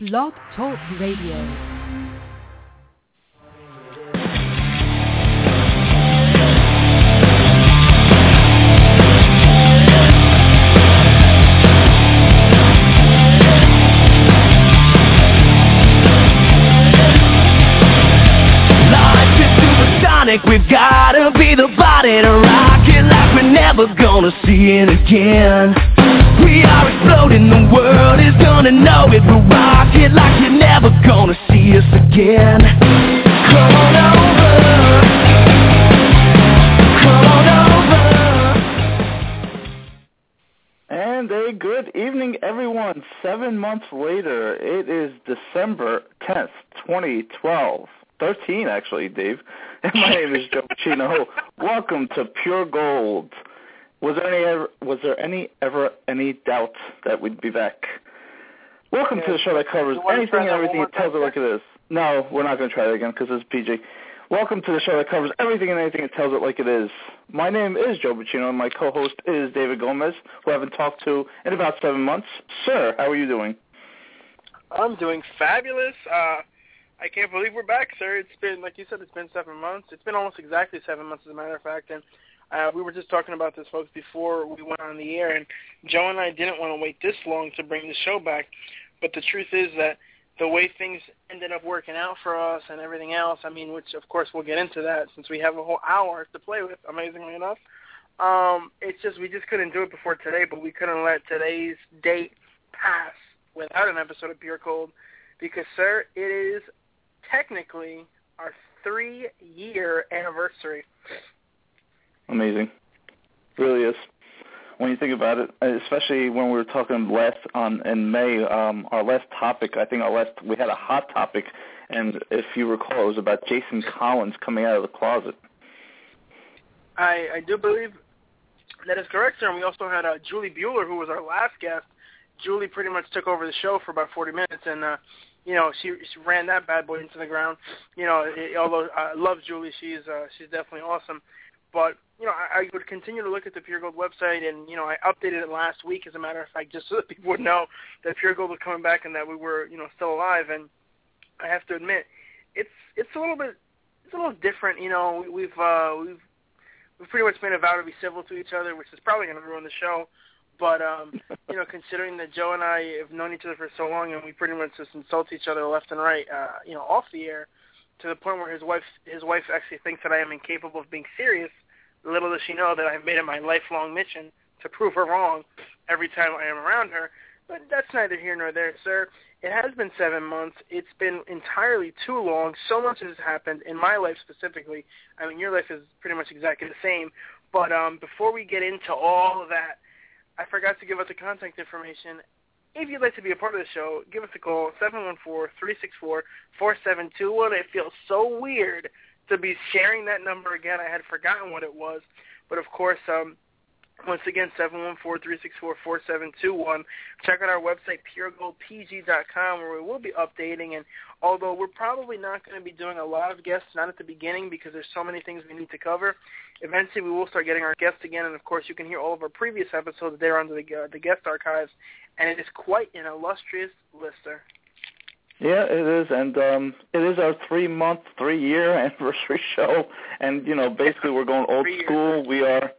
Blog Talk Radio. We've gotta be the body to rock it like we're never gonna see it again. We are exploding, the world is gonna know it. We'll rock it like you're never gonna see us again. Come on over. Come on over. And a good evening, everyone. Seven months later, it is December 10th, 2012. 13, actually, Dave. My name is Joe Pacino. Welcome to Pure Gold. Was there any ever, was there any ever any doubt that we'd be back? Welcome to the show that covers anything and everything it tells it like it is. No, we're not going to try that again because it's PG. Welcome to the show that covers everything and anything it tells it like it is. My name is Joe Pacino and my co-host is David Gomez, who I haven't talked to in about seven months. Sir, how are you doing? I'm doing fabulous. Uh, I can't believe we're back, sir. It's been, like you said, it's been seven months. It's been almost exactly seven months, as a matter of fact. And uh, we were just talking about this, folks, before we went on the air. And Joe and I didn't want to wait this long to bring the show back. But the truth is that the way things ended up working out for us and everything else, I mean, which, of course, we'll get into that since we have a whole hour to play with, amazingly enough. Um, it's just we just couldn't do it before today, but we couldn't let today's date pass without an episode of Pure Gold because, sir, it is technically our three-year anniversary. Amazing, really is. When you think about it, especially when we were talking last on in May, um, our last topic, I think our last we had a hot topic, and if you recall, it was about Jason Collins coming out of the closet. I I do believe that is correct, sir. And we also had uh, Julie Bueller, who was our last guest. Julie pretty much took over the show for about 40 minutes, and uh, you know, she, she ran that bad boy into the ground. You know, it, although I love Julie, she's uh, she's definitely awesome. But you know, I, I would continue to look at the Pure Gold website, and you know, I updated it last week, as a matter of fact, just so that people would know that Pure Gold was coming back and that we were, you know, still alive. And I have to admit, it's it's a little bit it's a little different. You know, we've uh, we've we've pretty much made a vow to be civil to each other, which is probably going to ruin the show. But um, you know, considering that Joe and I have known each other for so long, and we pretty much just insult each other left and right, uh, you know, off the air, to the point where his wife his wife actually thinks that I am incapable of being serious. Little does she know that I've made it my lifelong mission to prove her wrong every time I am around her. But that's neither here nor there, sir. It has been seven months. It's been entirely too long. So much has happened in my life specifically. I mean, your life is pretty much exactly the same. But um, before we get into all of that, I forgot to give out the contact information. If you'd like to be a part of the show, give us a call, 714-364-4721. It feels so weird to be sharing that number again. I had forgotten what it was. But, of course, um, once again, 714-364-4721. Check out our website, puregoldpg.com, where we will be updating. And although we're probably not going to be doing a lot of guests, not at the beginning because there's so many things we need to cover, eventually we will start getting our guests again. And, of course, you can hear all of our previous episodes there under the, uh, the guest archives. And it is quite an illustrious lister. Yeah, it is, and um, it is our three-month, three-year anniversary show. And you know, basically, we're going old school. We are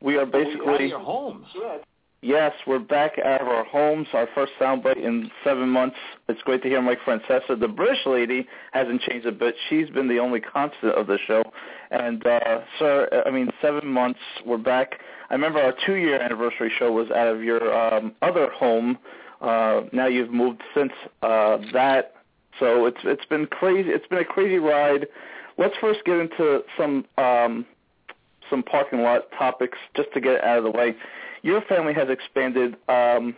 we are basically out of your homes. Yes, we're back out of our homes. Our first soundbite in seven months. It's great to hear Mike Francesa. The British lady hasn't changed a bit. She's been the only constant of the show. And uh, sir, I mean, seven months. We're back. I remember our two-year anniversary show was out of your um, other home. Uh, now you've moved since uh, that. So it's it's been crazy. It's been a crazy ride. Let's first get into some um, some parking lot topics just to get out of the way. Your family has expanded um,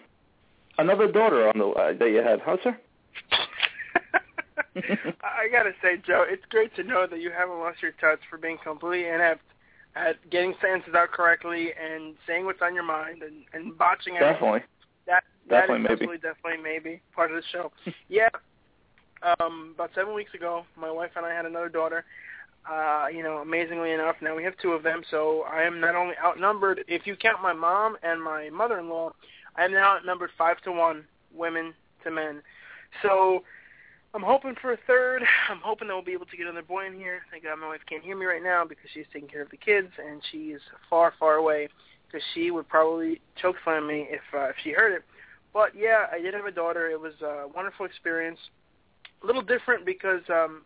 another daughter on the uh, that you had, huh, sir? I gotta say, Joe, it's great to know that you haven't lost your touch for being completely inept at getting sentences out correctly and saying what's on your mind and, and botching it. Definitely. That that definitely, is maybe. definitely definitely maybe part of the show. yeah. Um, about seven weeks ago, my wife and I had another daughter. Uh, you know, amazingly enough, now we have two of them, so I am not only outnumbered. If you count my mom and my mother-in-law, I am now outnumbered five to one, women to men. So I'm hoping for a third. I'm hoping that we'll be able to get another boy in here. Thank God my wife can't hear me right now because she's taking care of the kids, and she is far, far away because she would probably choke slam me if uh, if she heard it. But yeah, I did have a daughter. It was a wonderful experience. A little different because um,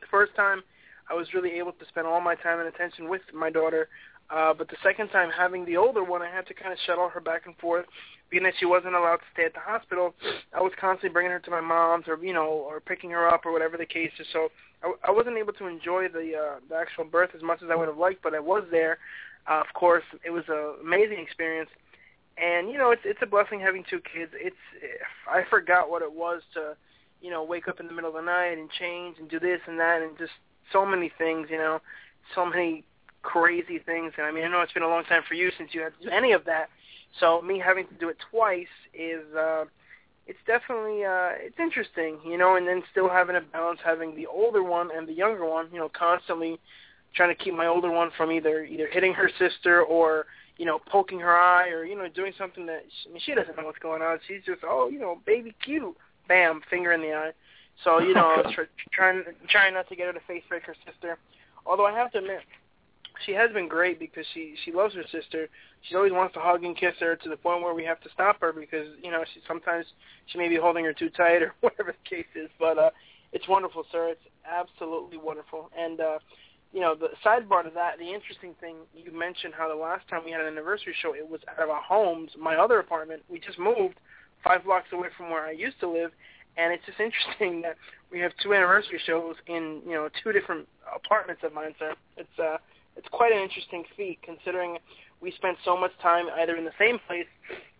the first time I was really able to spend all my time and attention with my daughter. Uh, but the second time, having the older one, I had to kind of shuttle her back and forth, being that she wasn't allowed to stay at the hospital. I was constantly bringing her to my mom's, or you know, or picking her up, or whatever the case is. So I, I wasn't able to enjoy the uh, the actual birth as much as I would have liked, but I was there. Uh, of course, it was an amazing experience, and you know, it's it's a blessing having two kids. It's I forgot what it was to, you know, wake up in the middle of the night and change and do this and that and just so many things, you know, so many crazy things. And I mean, I know it's been a long time for you since you had to do any of that. So me having to do it twice is uh it's definitely uh it's interesting, you know, and then still having a balance having the older one and the younger one, you know, constantly trying to keep my older one from either either hitting her sister or you know poking her eye or you know doing something that she, I mean she doesn't know what's going on. She's just oh you know baby cute, bam finger in the eye. So you know tr- trying trying not to get her to face break her sister. Although I have to admit she has been great because she she loves her sister. She always wants to hug and kiss her to the point where we have to stop her because you know she sometimes she may be holding her too tight or whatever the case is. But uh, it's wonderful, sir. It's absolutely wonderful. And uh, you know the sidebar to that, the interesting thing you mentioned how the last time we had an anniversary show, it was out of our homes, my other apartment. We just moved five blocks away from where I used to live, and it's just interesting that we have two anniversary shows in you know two different apartments of mine, sir. It's uh it's quite an interesting feat considering we spent so much time either in the same place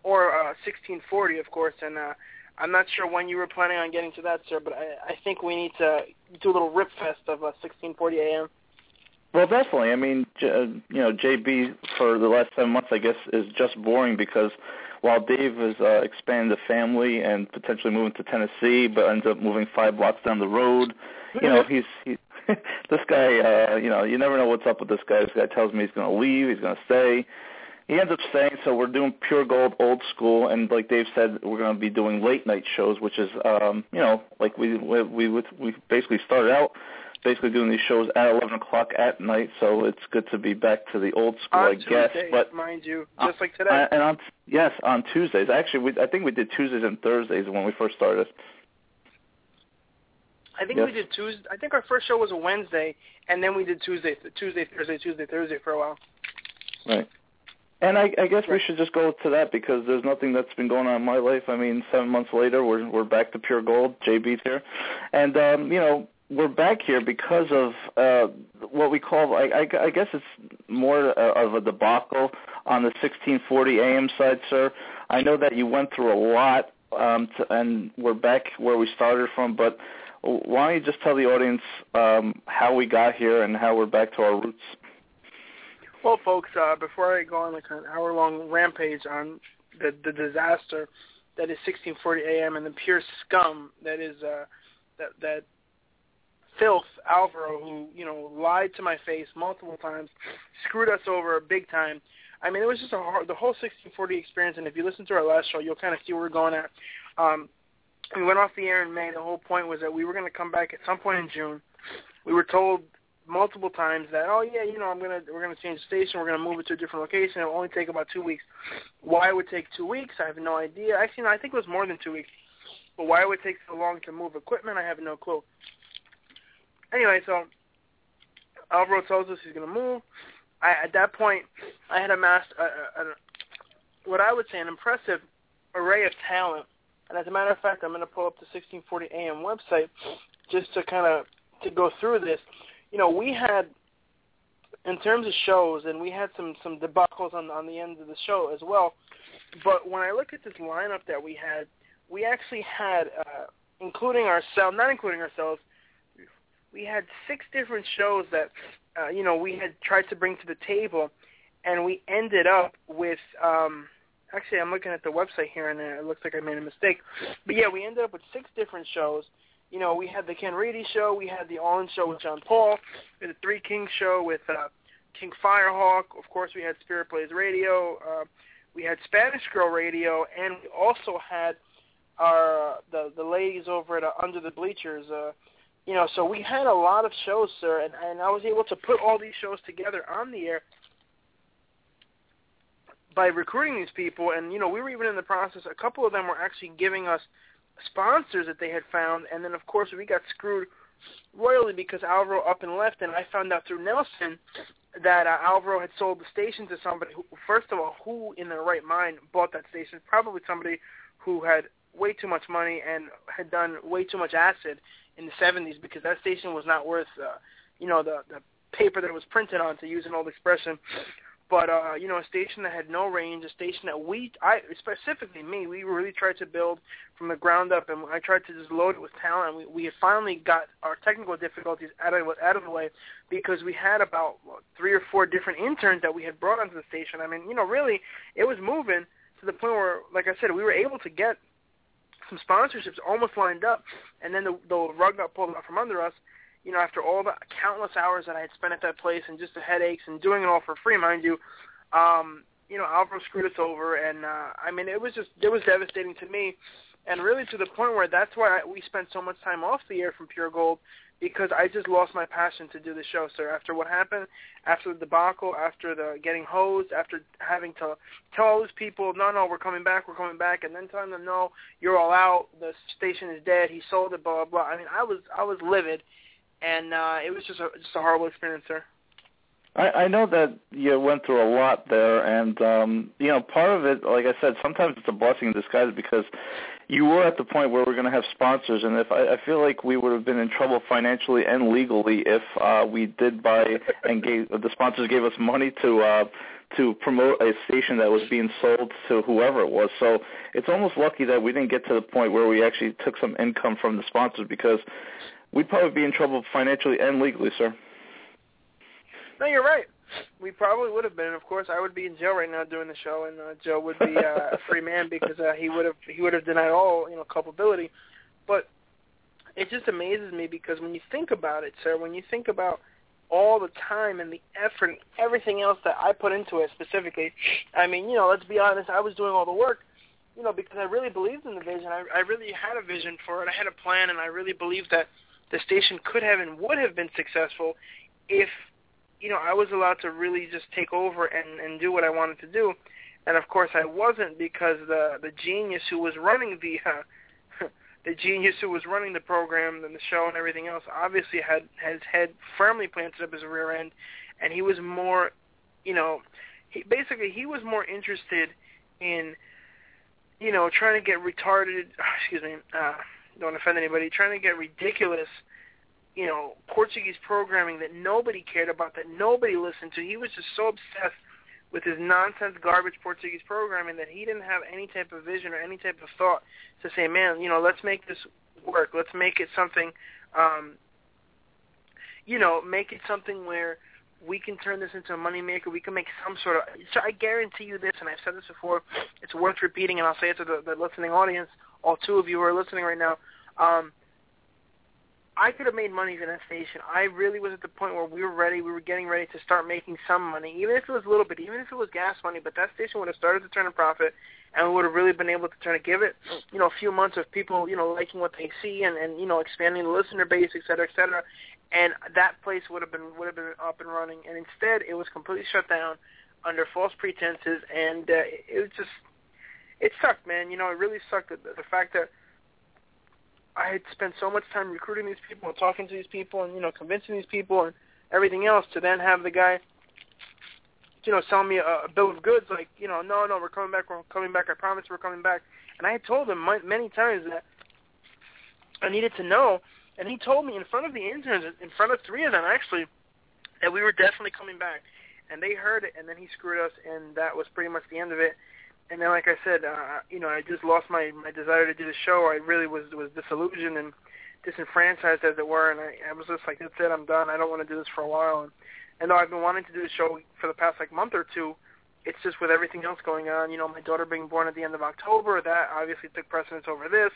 or uh, 1640, of course. And uh, I'm not sure when you were planning on getting to that, sir, but I, I think we need to do a little rip fest of uh, 1640 a.m. Well, definitely. I mean, uh, you know, JB for the last seven months, I guess, is just boring because while Dave has uh, expanded the family and potentially moving to Tennessee, but ends up moving five blocks down the road, you know, he's he's this guy, uh, you know, you never know what's up with this guy. This guy tells me he's going to leave, he's going to stay. He ends up staying, so we're doing pure gold old school, and like Dave said, we're going to be doing late night shows, which is, um, you know, like we we we, we basically started out basically doing these shows at 11 o'clock at night, so it's good to be back to the old school, on I guess. Tuesdays, But mind you, uh, just like today. uh, and on yes, on Tuesdays. Actually, we, I think we did Tuesdays and Thursdays when we first started. I think yes. we did Tuesday. I think our first show was a Wednesday, and then we did Tuesday, Tuesday, Thursday, Tuesday, Thursday for a while. Right. And I, I guess we should just go to that because there's nothing that's been going on in my life. I mean, seven months later, we're we're back to pure gold. JB's here, and um, you know we're back here because of uh, what we call. I, I, I guess it's more of a debacle on the 1640 AM side, sir. I know that you went through a lot, um, to, and we're back where we started from. But why don't you just tell the audience um, how we got here and how we're back to our roots? Well, folks, uh, before I go on like an hour-long rampage on the the disaster that is 1640 AM and the pure scum that is uh, that that filth Alvaro, who you know lied to my face multiple times, screwed us over big time. I mean, it was just a hard, the whole 1640 experience. And if you listen to our last show, you'll kind of see where we're going at. Um, we went off the air in May. The whole point was that we were going to come back at some point in June. We were told multiple times that oh yeah you know I'm gonna we're gonna change the station we're gonna move it to a different location it'll only take about two weeks why it would take two weeks I have no idea actually no, I think it was more than two weeks but why it would take so long to move equipment I have no clue anyway so Alvaro tells us he's gonna move I at that point I had amassed a, a, a, what I would say an impressive array of talent and as a matter of fact I'm gonna pull up the 1640 AM website just to kind of to go through this you know, we had in terms of shows, and we had some some debacles on on the end of the show as well. But when I look at this lineup that we had, we actually had, uh, including ourselves, not including ourselves, we had six different shows that, uh, you know, we had tried to bring to the table, and we ended up with. Um, actually, I'm looking at the website here, and it looks like I made a mistake. But yeah, we ended up with six different shows. You know, we had the Ken Reedy show, we had the All show with John Paul, we had the Three Kings show with uh, King Firehawk. Of course, we had Spirit Plays Radio. Uh, we had Spanish Girl Radio, and we also had our the the ladies over at uh, Under the Bleachers. Uh, you know, so we had a lot of shows, sir, and, and I was able to put all these shows together on the air by recruiting these people. And you know, we were even in the process. A couple of them were actually giving us sponsors that they had found, and then of course we got screwed royally because Alvaro up and left, and I found out through Nelson that uh, Alvaro had sold the station to somebody who, first of all, who in their right mind bought that station? Probably somebody who had way too much money and had done way too much acid in the 70s because that station was not worth, uh, you know, the the paper that it was printed on, to use an old expression but uh, you know, a station that had no range, a station that we, I specifically me, we really tried to build from the ground up, and I tried to just load it with talent. We we finally got our technical difficulties out of out of the way because we had about what, three or four different interns that we had brought onto the station. I mean, you know, really, it was moving to the point where, like I said, we were able to get some sponsorships almost lined up, and then the, the rug got pulled out from under us you know, after all the countless hours that I had spent at that place and just the headaches and doing it all for free, mind you, um, you know, Alvaro screwed us over, and uh, I mean, it was just it was devastating to me, and really to the point where that's why I, we spent so much time off the air from Pure Gold because I just lost my passion to do the show, sir. After what happened, after the debacle, after the getting hosed, after having to tell those people, no, no, we're coming back, we're coming back, and then telling them, no, you're all out, the station is dead, he sold it, blah blah. blah. I mean, I was I was livid and uh, it was just a just a horrible experience sir. I, I know that you went through a lot there, and um, you know, part of it, like I said, sometimes it's a blessing in disguise because you were at the point where we're going to have sponsors, and if I, I feel like we would have been in trouble financially and legally if uh, we did buy and gave the sponsors gave us money to uh, to promote a station that was being sold to whoever it was. So it's almost lucky that we didn't get to the point where we actually took some income from the sponsors because we'd probably be in trouble financially and legally, sir. No, you're right. We probably would have been. Of course, I would be in jail right now doing the show, and uh, Joe would be uh, a free man because uh, he would have he would have denied all you know culpability. But it just amazes me because when you think about it, sir, when you think about all the time and the effort and everything else that I put into it specifically, I mean, you know, let's be honest, I was doing all the work you know, because I really believed in the vision. I, I really had a vision for it. I had a plan, and I really believed that the station could have and would have been successful if you know I was allowed to really just take over and and do what I wanted to do. And of course I wasn't because the the genius who was running the uh, the genius who was running the program and the show and everything else obviously had his head firmly planted up his rear end and he was more you know he basically he was more interested in you know trying to get retarded excuse me uh don't offend anybody, trying to get ridiculous, you know, Portuguese programming that nobody cared about, that nobody listened to. He was just so obsessed with his nonsense garbage Portuguese programming that he didn't have any type of vision or any type of thought to say, man, you know, let's make this work. Let's make it something, um, you know, make it something where we can turn this into a moneymaker. We can make some sort of. So I guarantee you this, and I've said this before. It's worth repeating, and I'll say it to the, the listening audience all two of you who are listening right now, um, I could have made money in that station. I really was at the point where we were ready. We were getting ready to start making some money, even if it was a little bit, even if it was gas money. But that station would have started to turn a profit, and we would have really been able to turn to give it, you know, a few months of people, you know, liking what they see and and you know, expanding the listener base, et cetera, et cetera. And that place would have been would have been up and running. And instead, it was completely shut down under false pretenses, and uh, it was just it sucked, man. You know, it really sucked. The, the fact that I had spent so much time recruiting these people and talking to these people and you know convincing these people and everything else to then have the guy, you know, selling me a, a bill of goods like, you know, no, no, we're coming back, we're coming back. I promise we're coming back. And I had told him many times that I needed to know, and he told me in front of the interns, in front of three of them actually, that we were definitely coming back. And they heard it, and then he screwed us, and that was pretty much the end of it and then, like I said, uh, you know, I just lost my my desire to do the show. I really was was disillusioned and disenfranchised, as it were, and I, I was just like, that's it, I'm done. I don't want to do this for a while. And, and though I've been wanting to do the show for the past like month or two, it's just with everything else going on. You know, my daughter being born at the end of October, that obviously took precedence over this.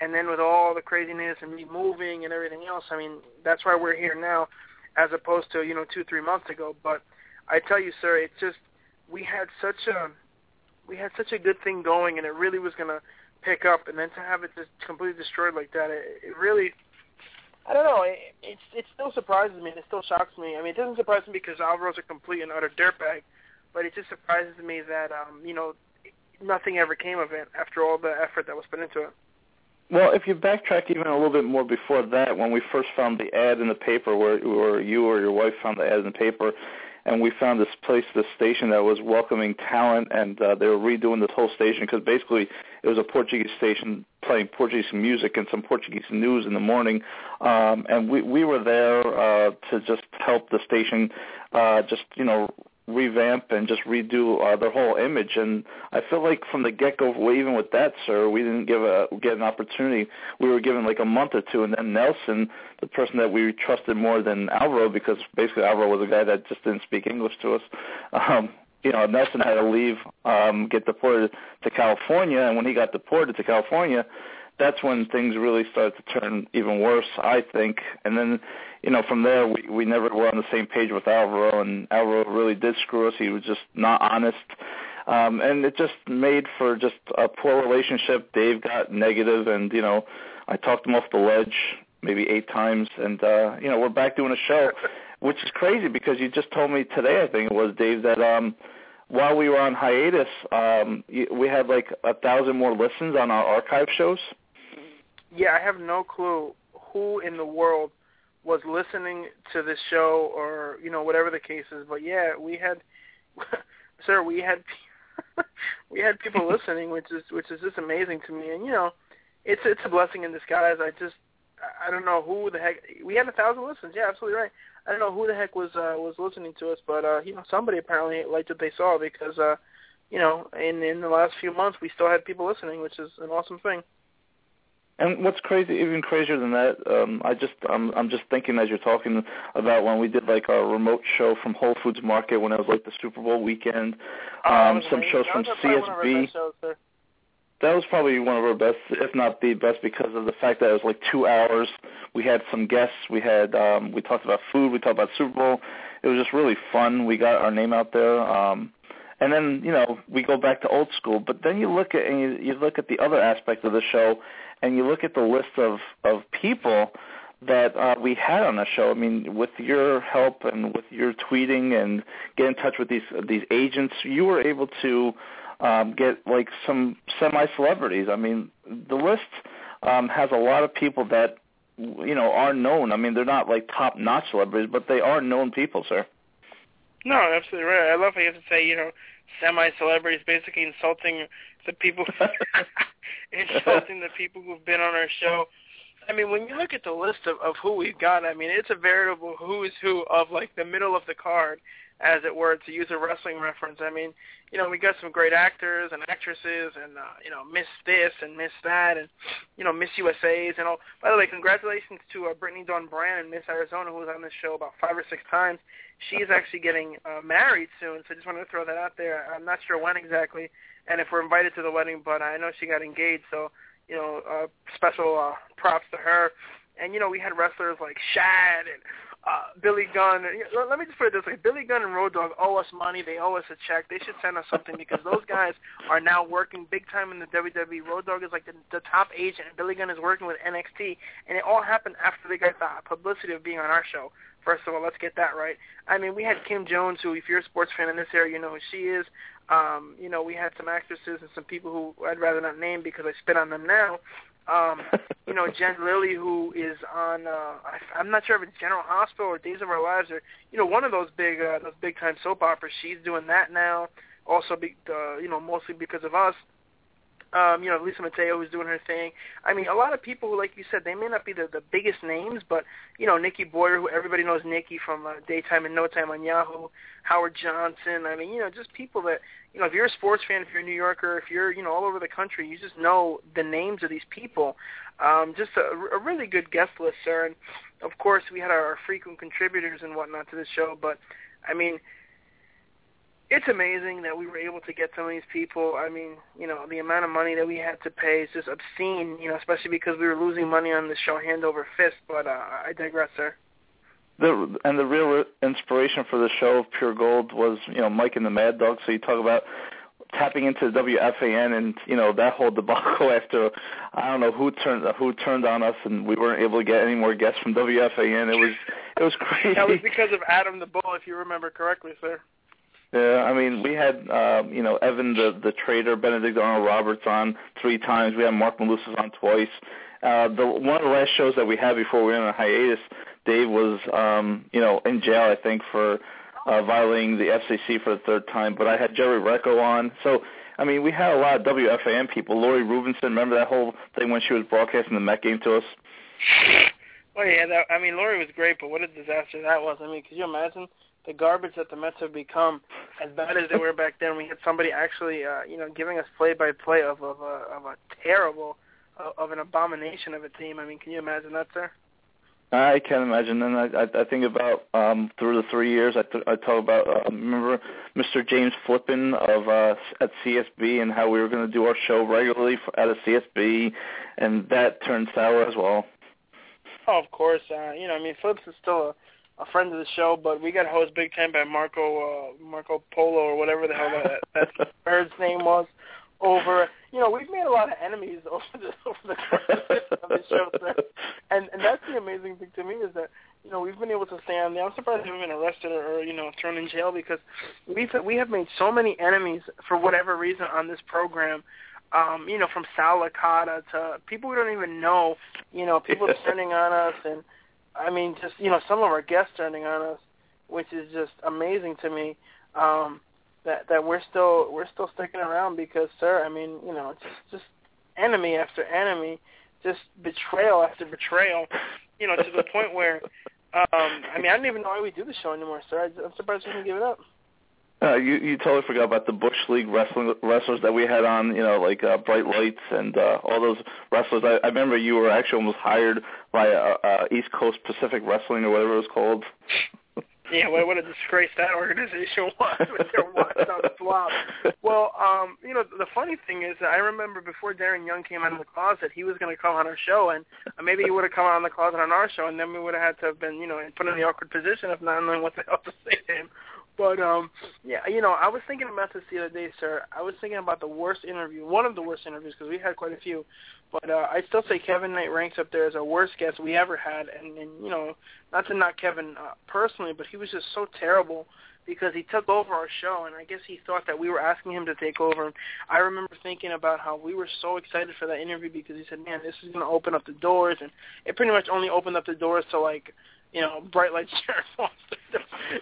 And then with all the craziness and me moving and everything else, I mean, that's why we're here now, as opposed to you know two three months ago. But I tell you, sir, it's just we had such a we had such a good thing going, and it really was gonna pick up, and then to have it just completely destroyed like that, it, it really. I don't know. It, it it still surprises me. and It still shocks me. I mean, it doesn't surprise me because Alvaro's a complete and utter dirtbag, but it just surprises me that um, you know nothing ever came of it after all the effort that was put into it. Well, if you backtrack even a little bit more before that, when we first found the ad in the paper, where, where you or your wife found the ad in the paper, and we found this place, this station that was welcoming talent, and uh, they were redoing this whole station because basically it was a Portuguese station playing Portuguese music and some Portuguese news in the morning, um, and we we were there uh, to just help the station, uh, just you know revamp and just redo uh, their whole image. And I feel like from the get go, even with that, sir, we didn't give a get an opportunity. We were given like a month or two, and then Nelson, the person that we trusted more than Alvaro, because basically Alvaro was a guy that just didn't speak English to us. Um, you know, Nelson had to leave, um, get deported to California, and when he got deported to California, that's when things really started to turn even worse, I think. And then you know, from there we we never were on the same page with Alvaro, and Alvaro really did screw us. He was just not honest, um, and it just made for just a poor relationship. Dave got negative, and you know, I talked him off the ledge maybe eight times, and uh, you know, we're back doing a show, which is crazy because you just told me today, I think it was Dave, that um, while we were on hiatus, um, we had like a thousand more listens on our archive shows. Yeah, I have no clue who in the world was listening to this show or you know whatever the case is. But yeah, we had, sir, we had we had people listening, which is which is just amazing to me. And you know, it's it's a blessing in disguise. I just I don't know who the heck we had a thousand listens. Yeah, absolutely right. I don't know who the heck was uh, was listening to us, but uh, you know somebody apparently liked what they saw because uh, you know in in the last few months we still had people listening, which is an awesome thing. And what's crazy, even crazier than that, um, I just I'm I'm just thinking as you're talking about when we did like our remote show from Whole Foods Market when it was like the Super Bowl weekend, oh, um, some shows from CSB. Shows, that was probably one of our best, if not the best, because of the fact that it was like two hours. We had some guests. We had um, we talked about food. We talked about Super Bowl. It was just really fun. We got our name out there. Um, and then you know we go back to old school. But then you look at and you, you look at the other aspect of the show, and you look at the list of of people that uh, we had on the show. I mean, with your help and with your tweeting and get in touch with these these agents, you were able to um, get like some semi celebrities. I mean, the list um, has a lot of people that you know are known. I mean, they're not like top notch celebrities, but they are known people, sir. No, absolutely right. I love how you have to say, you know, semi celebrities, basically insulting the people insulting the people who've been on our show. I mean, when you look at the list of, of who we've got, I mean, it's a veritable who's who of like the middle of the card, as it were, to use a wrestling reference. I mean, you know, we got some great actors and actresses, and uh, you know, Miss this and Miss that, and you know, Miss USA's and all. By the way, congratulations to uh, Brittany Dawn Brand, and Miss Arizona, who was on this show about five or six times. She's actually getting uh, married soon, so I just wanted to throw that out there. I'm not sure when exactly, and if we're invited to the wedding, but I know she got engaged, so you know, uh, special uh, props to her. And you know, we had wrestlers like Shad and uh, Billy Gunn. Let me just put it this way: Billy Gunn and Road Dogg owe us money. They owe us a check. They should send us something because those guys are now working big time in the WWE. Road Dogg is like the, the top agent, and Billy Gunn is working with NXT. And it all happened after they got the publicity of being on our show. First of all, let's get that right. I mean, we had Kim Jones, who, if you're a sports fan in this area, you know who she is. Um, you know, we had some actresses and some people who I'd rather not name because I spit on them now. Um, you know, Jen Lilley, who is on, uh, I, I'm not sure if it's General Hospital or Days of Our Lives or, you know, one of those big, uh, those big time soap operas. She's doing that now. Also, be, uh, you know, mostly because of us um, you know, Lisa Mateo who's doing her thing. I mean, a lot of people, like you said, they may not be the, the biggest names, but, you know, Nikki Boyer, who everybody knows Nikki from uh, Daytime and No Time on Yahoo, Howard Johnson. I mean, you know, just people that, you know, if you're a sports fan, if you're a New Yorker, if you're, you know, all over the country, you just know the names of these people. Um, just a, a really good guest list, sir. And of course, we had our, frequent contributors and whatnot to the show. But I mean, it's amazing that we were able to get some of these people. I mean, you know, the amount of money that we had to pay is just obscene. You know, especially because we were losing money on the show hand over fist. But uh, I digress, sir. The and the real inspiration for the show of Pure Gold was you know Mike and the Mad Dog. So you talk about tapping into WFAN and you know that whole debacle after I don't know who turned who turned on us and we weren't able to get any more guests from WFAN. It was it was crazy. That was because of Adam the Bull, if you remember correctly, sir. Yeah, I mean we had uh, you know Evan the the traitor, Benedict Arnold Roberts on three times. We had Marc Malusis on twice. Uh, the one of the last shows that we had before we went on a hiatus, Dave was um, you know in jail I think for uh, violating the FCC for the third time. But I had Jerry Recco on, so I mean we had a lot of WFAN people. Lori Rubinson, remember that whole thing when she was broadcasting the Met game to us? Well, yeah, that, I mean Lori was great, but what a disaster that was. I mean, could you imagine? the garbage that the Mets have become, as bad as they were back then. We had somebody actually, uh, you know, giving us play-by-play of of a of a terrible, of an abomination of a team. I mean, can you imagine that, sir? I can't imagine, and I I, I think about um through the three years I th- I talk about uh, remember Mr. James Flippin of uh at CSB and how we were going to do our show regularly for, at a CSB, and that turned sour as well. Oh, of course. Uh, you know, I mean, Flips is still a a friend of the show, but we got hosted big time by Marco uh, Marco Polo or whatever the hell that, that bird's name was. Over, you know, we've made a lot of enemies over the over the course of the show, sir. and and that's the amazing thing to me is that you know we've been able to stay on there. I'm surprised we haven't been arrested or, or you know thrown in jail because we've we have made so many enemies for whatever reason on this program um, you know, from Sal Licata to people we don't even know, you know, people turning on us and I mean, just you know, some of our guests turning on us, which is just amazing to me. Um, that that we're still we're still sticking around because, sir, I mean, you know, just just enemy after enemy, just betrayal after betrayal, you know, to the point where, um, I mean, I don't even know why we do the show anymore, sir. I, I'm surprised we can give it up. Uh, you you totally forgot about the Bush League wrestling wrestlers that we had on, you know, like uh, Bright Lights and uh, all those wrestlers. I, I remember you were actually almost hired by uh, uh, East Coast Pacific Wrestling or whatever it was called. Yeah, what, what a disgrace that organization was with their flop. Well, um, you know, the funny thing is that I remember before Darren Young came out of the closet, he was going to come on our show, and maybe he would have come out on the closet on our show, and then we would have had to have been, you know, put in the awkward position of not knowing what the hell to say to him. But um, yeah, you know, I was thinking about this the other day, sir. I was thinking about the worst interview, one of the worst interviews, because we had quite a few. But uh, I still say Kevin Knight ranks up there as a worst guest we ever had, and, and you know, not to knock Kevin uh, personally, but he was just so terrible because he took over our show, and I guess he thought that we were asking him to take over. I remember thinking about how we were so excited for that interview because he said, "Man, this is going to open up the doors," and it pretty much only opened up the doors to like you know, bright light sheriff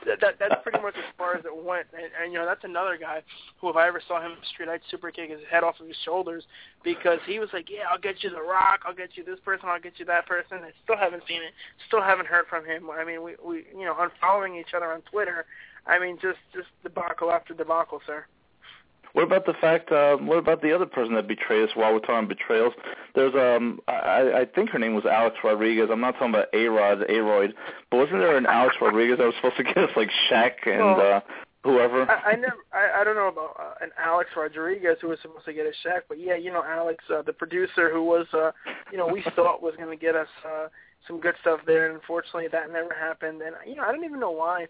that, that that's pretty much as far as it went. And, and you know, that's another guy who, if I ever saw him street, I'd super kick his head off of his shoulders because he was like, "Yeah, I'll get you the Rock, I'll get you this person, I'll get you that person." I still haven't seen it, still haven't heard from him. I mean, we we you know, unfollowing each other on Twitter. I mean, just just debacle after debacle, sir. What about the fact? Uh, what about the other person that betrayed us? While we're talking betrayals, there's um, I, I think her name was Alex Rodriguez. I'm not talking about A Rod, A Royd, but wasn't there an Alex Rodriguez that was supposed to get us like Shaq and well, uh, whoever? I, I never, I, I don't know about uh, an Alex Rodriguez who was supposed to get us Shaq, but yeah, you know Alex, uh, the producer who was, uh, you know, we thought was going to get us uh, some good stuff there, and unfortunately that never happened. And you know, I don't even know why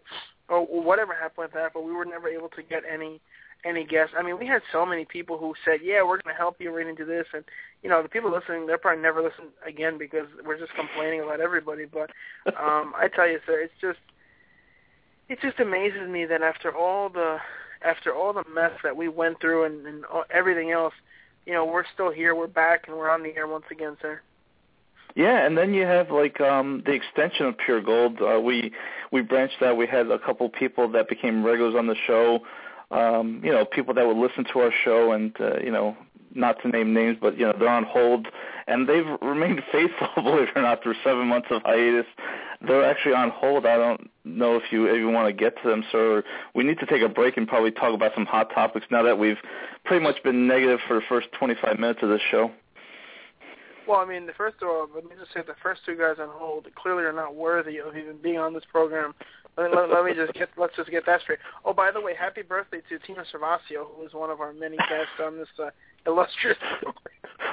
or whatever happened with that, but we were never able to get any any guests. I mean, we had so many people who said, "Yeah, we're going to help you right into this," and you know, the people listening, they'll probably never listen again because we're just complaining about everybody. But um, I tell you, sir, it's just it just amazes me that after all the after all the mess that we went through and, and everything else, you know, we're still here, we're back, and we're on the air once again, sir. Yeah, and then you have like um the extension of Pure Gold. Uh, we we branched out. We had a couple people that became regulars on the show um, you know, people that would listen to our show and, uh, you know, not to name names, but, you know, they're on hold, and they've remained faithful, believe it or not, through seven months of hiatus. They're actually on hold. I don't know if you you want to get to them, sir. We need to take a break and probably talk about some hot topics now that we've pretty much been negative for the first 25 minutes of this show. Well, I mean, the first of all, let me just say the first two guys on hold clearly are not worthy of even being on this program. Let, let, let me just get let's just get that straight. Oh, by the way, happy birthday to Tina Cervasio, who is one of our many guests on this uh, illustrious.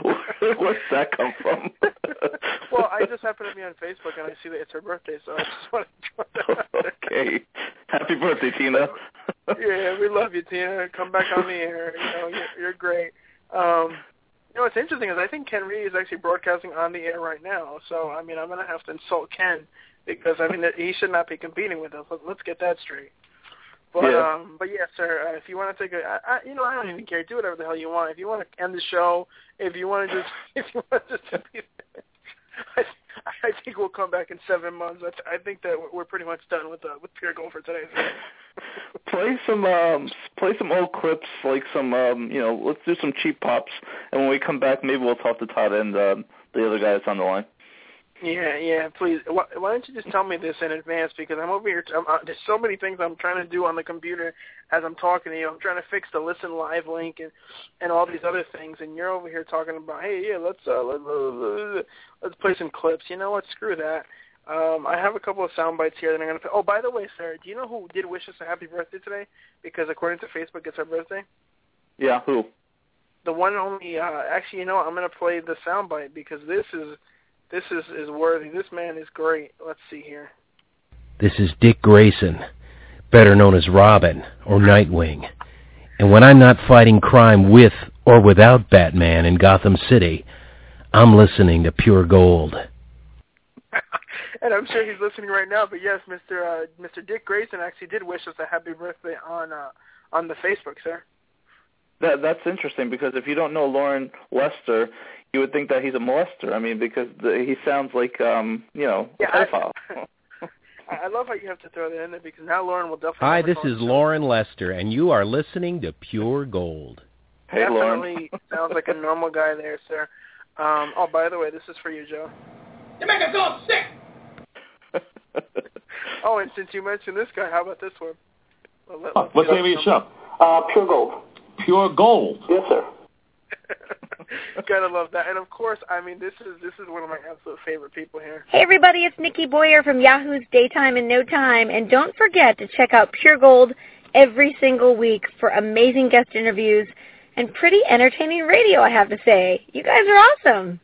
Where's that come from? well, I just happen to be on Facebook and I see that it's her birthday, so I just want to. okay, happy birthday, Tina. yeah, we love you, Tina. Come back on the air. You know, you're, you're great. Um, you know what's interesting is I think Ken Reed is actually broadcasting on the air right now. So I mean, I'm going to have to insult Ken because I mean he should not be competing with us. Let's get that straight. But yeah. um, but yes, sir. Uh, if you want to take a, I, I, you know, I don't even care. Do whatever the hell you want. If you want to end the show, if you want to just, if you want to just be, I, I think we'll come back in seven months. I, I think that we're pretty much done with uh, with Pure Gold for today. play some um, play some old clips, like some um, you know, let's do some cheap pops, and when we come back, maybe we'll talk to Todd and um, the other guy that's on the line. Yeah, yeah. Please, why, why don't you just tell me this in advance? Because I'm over here. I'm, uh, there's so many things I'm trying to do on the computer as I'm talking to you. I'm trying to fix the listen live link and and all these other things, and you're over here talking about, hey, yeah, let's uh, let, let, let's play some clips. You know what? Screw that. Um, I have a couple of sound bites here that I'm going to. Oh, by the way, Sarah, do you know who did wish us a happy birthday today? Because according to Facebook, it's our birthday. Yeah, who? The one and only. Uh, actually, you know, what? I'm going to play the sound bite because this is this is, is worthy. This man is great. Let's see here. This is Dick Grayson, better known as Robin or Nightwing. And when I'm not fighting crime with or without Batman in Gotham City, I'm listening to Pure Gold. and I'm sure he's listening right now. But yes, Mr. Uh, Mr. Dick Grayson actually did wish us a happy birthday on uh, on the Facebook, sir. That that's interesting because if you don't know Loren Lester, you would think that he's a molester. I mean, because the, he sounds like um, you know, yeah, a pedophile. I, I love how you have to throw that in there because now Loren will definitely. Hi, this is Loren Lester, and you are listening to Pure Gold. Hey, definitely sounds like a normal guy there, sir. Um, oh, by the way, this is for you, Joe. You make us all sick. oh, and since you mentioned this guy, how about this one? Well, let, oh, what's the name of your show? Uh, Pure Gold. Pure Gold. Yes, sir. Gotta love that. And of course, I mean, this is this is one of my absolute favorite people here. Hey, everybody, it's Nikki Boyer from Yahoo's Daytime in No Time. And don't forget to check out Pure Gold every single week for amazing guest interviews and pretty entertaining radio, I have to say. You guys are awesome.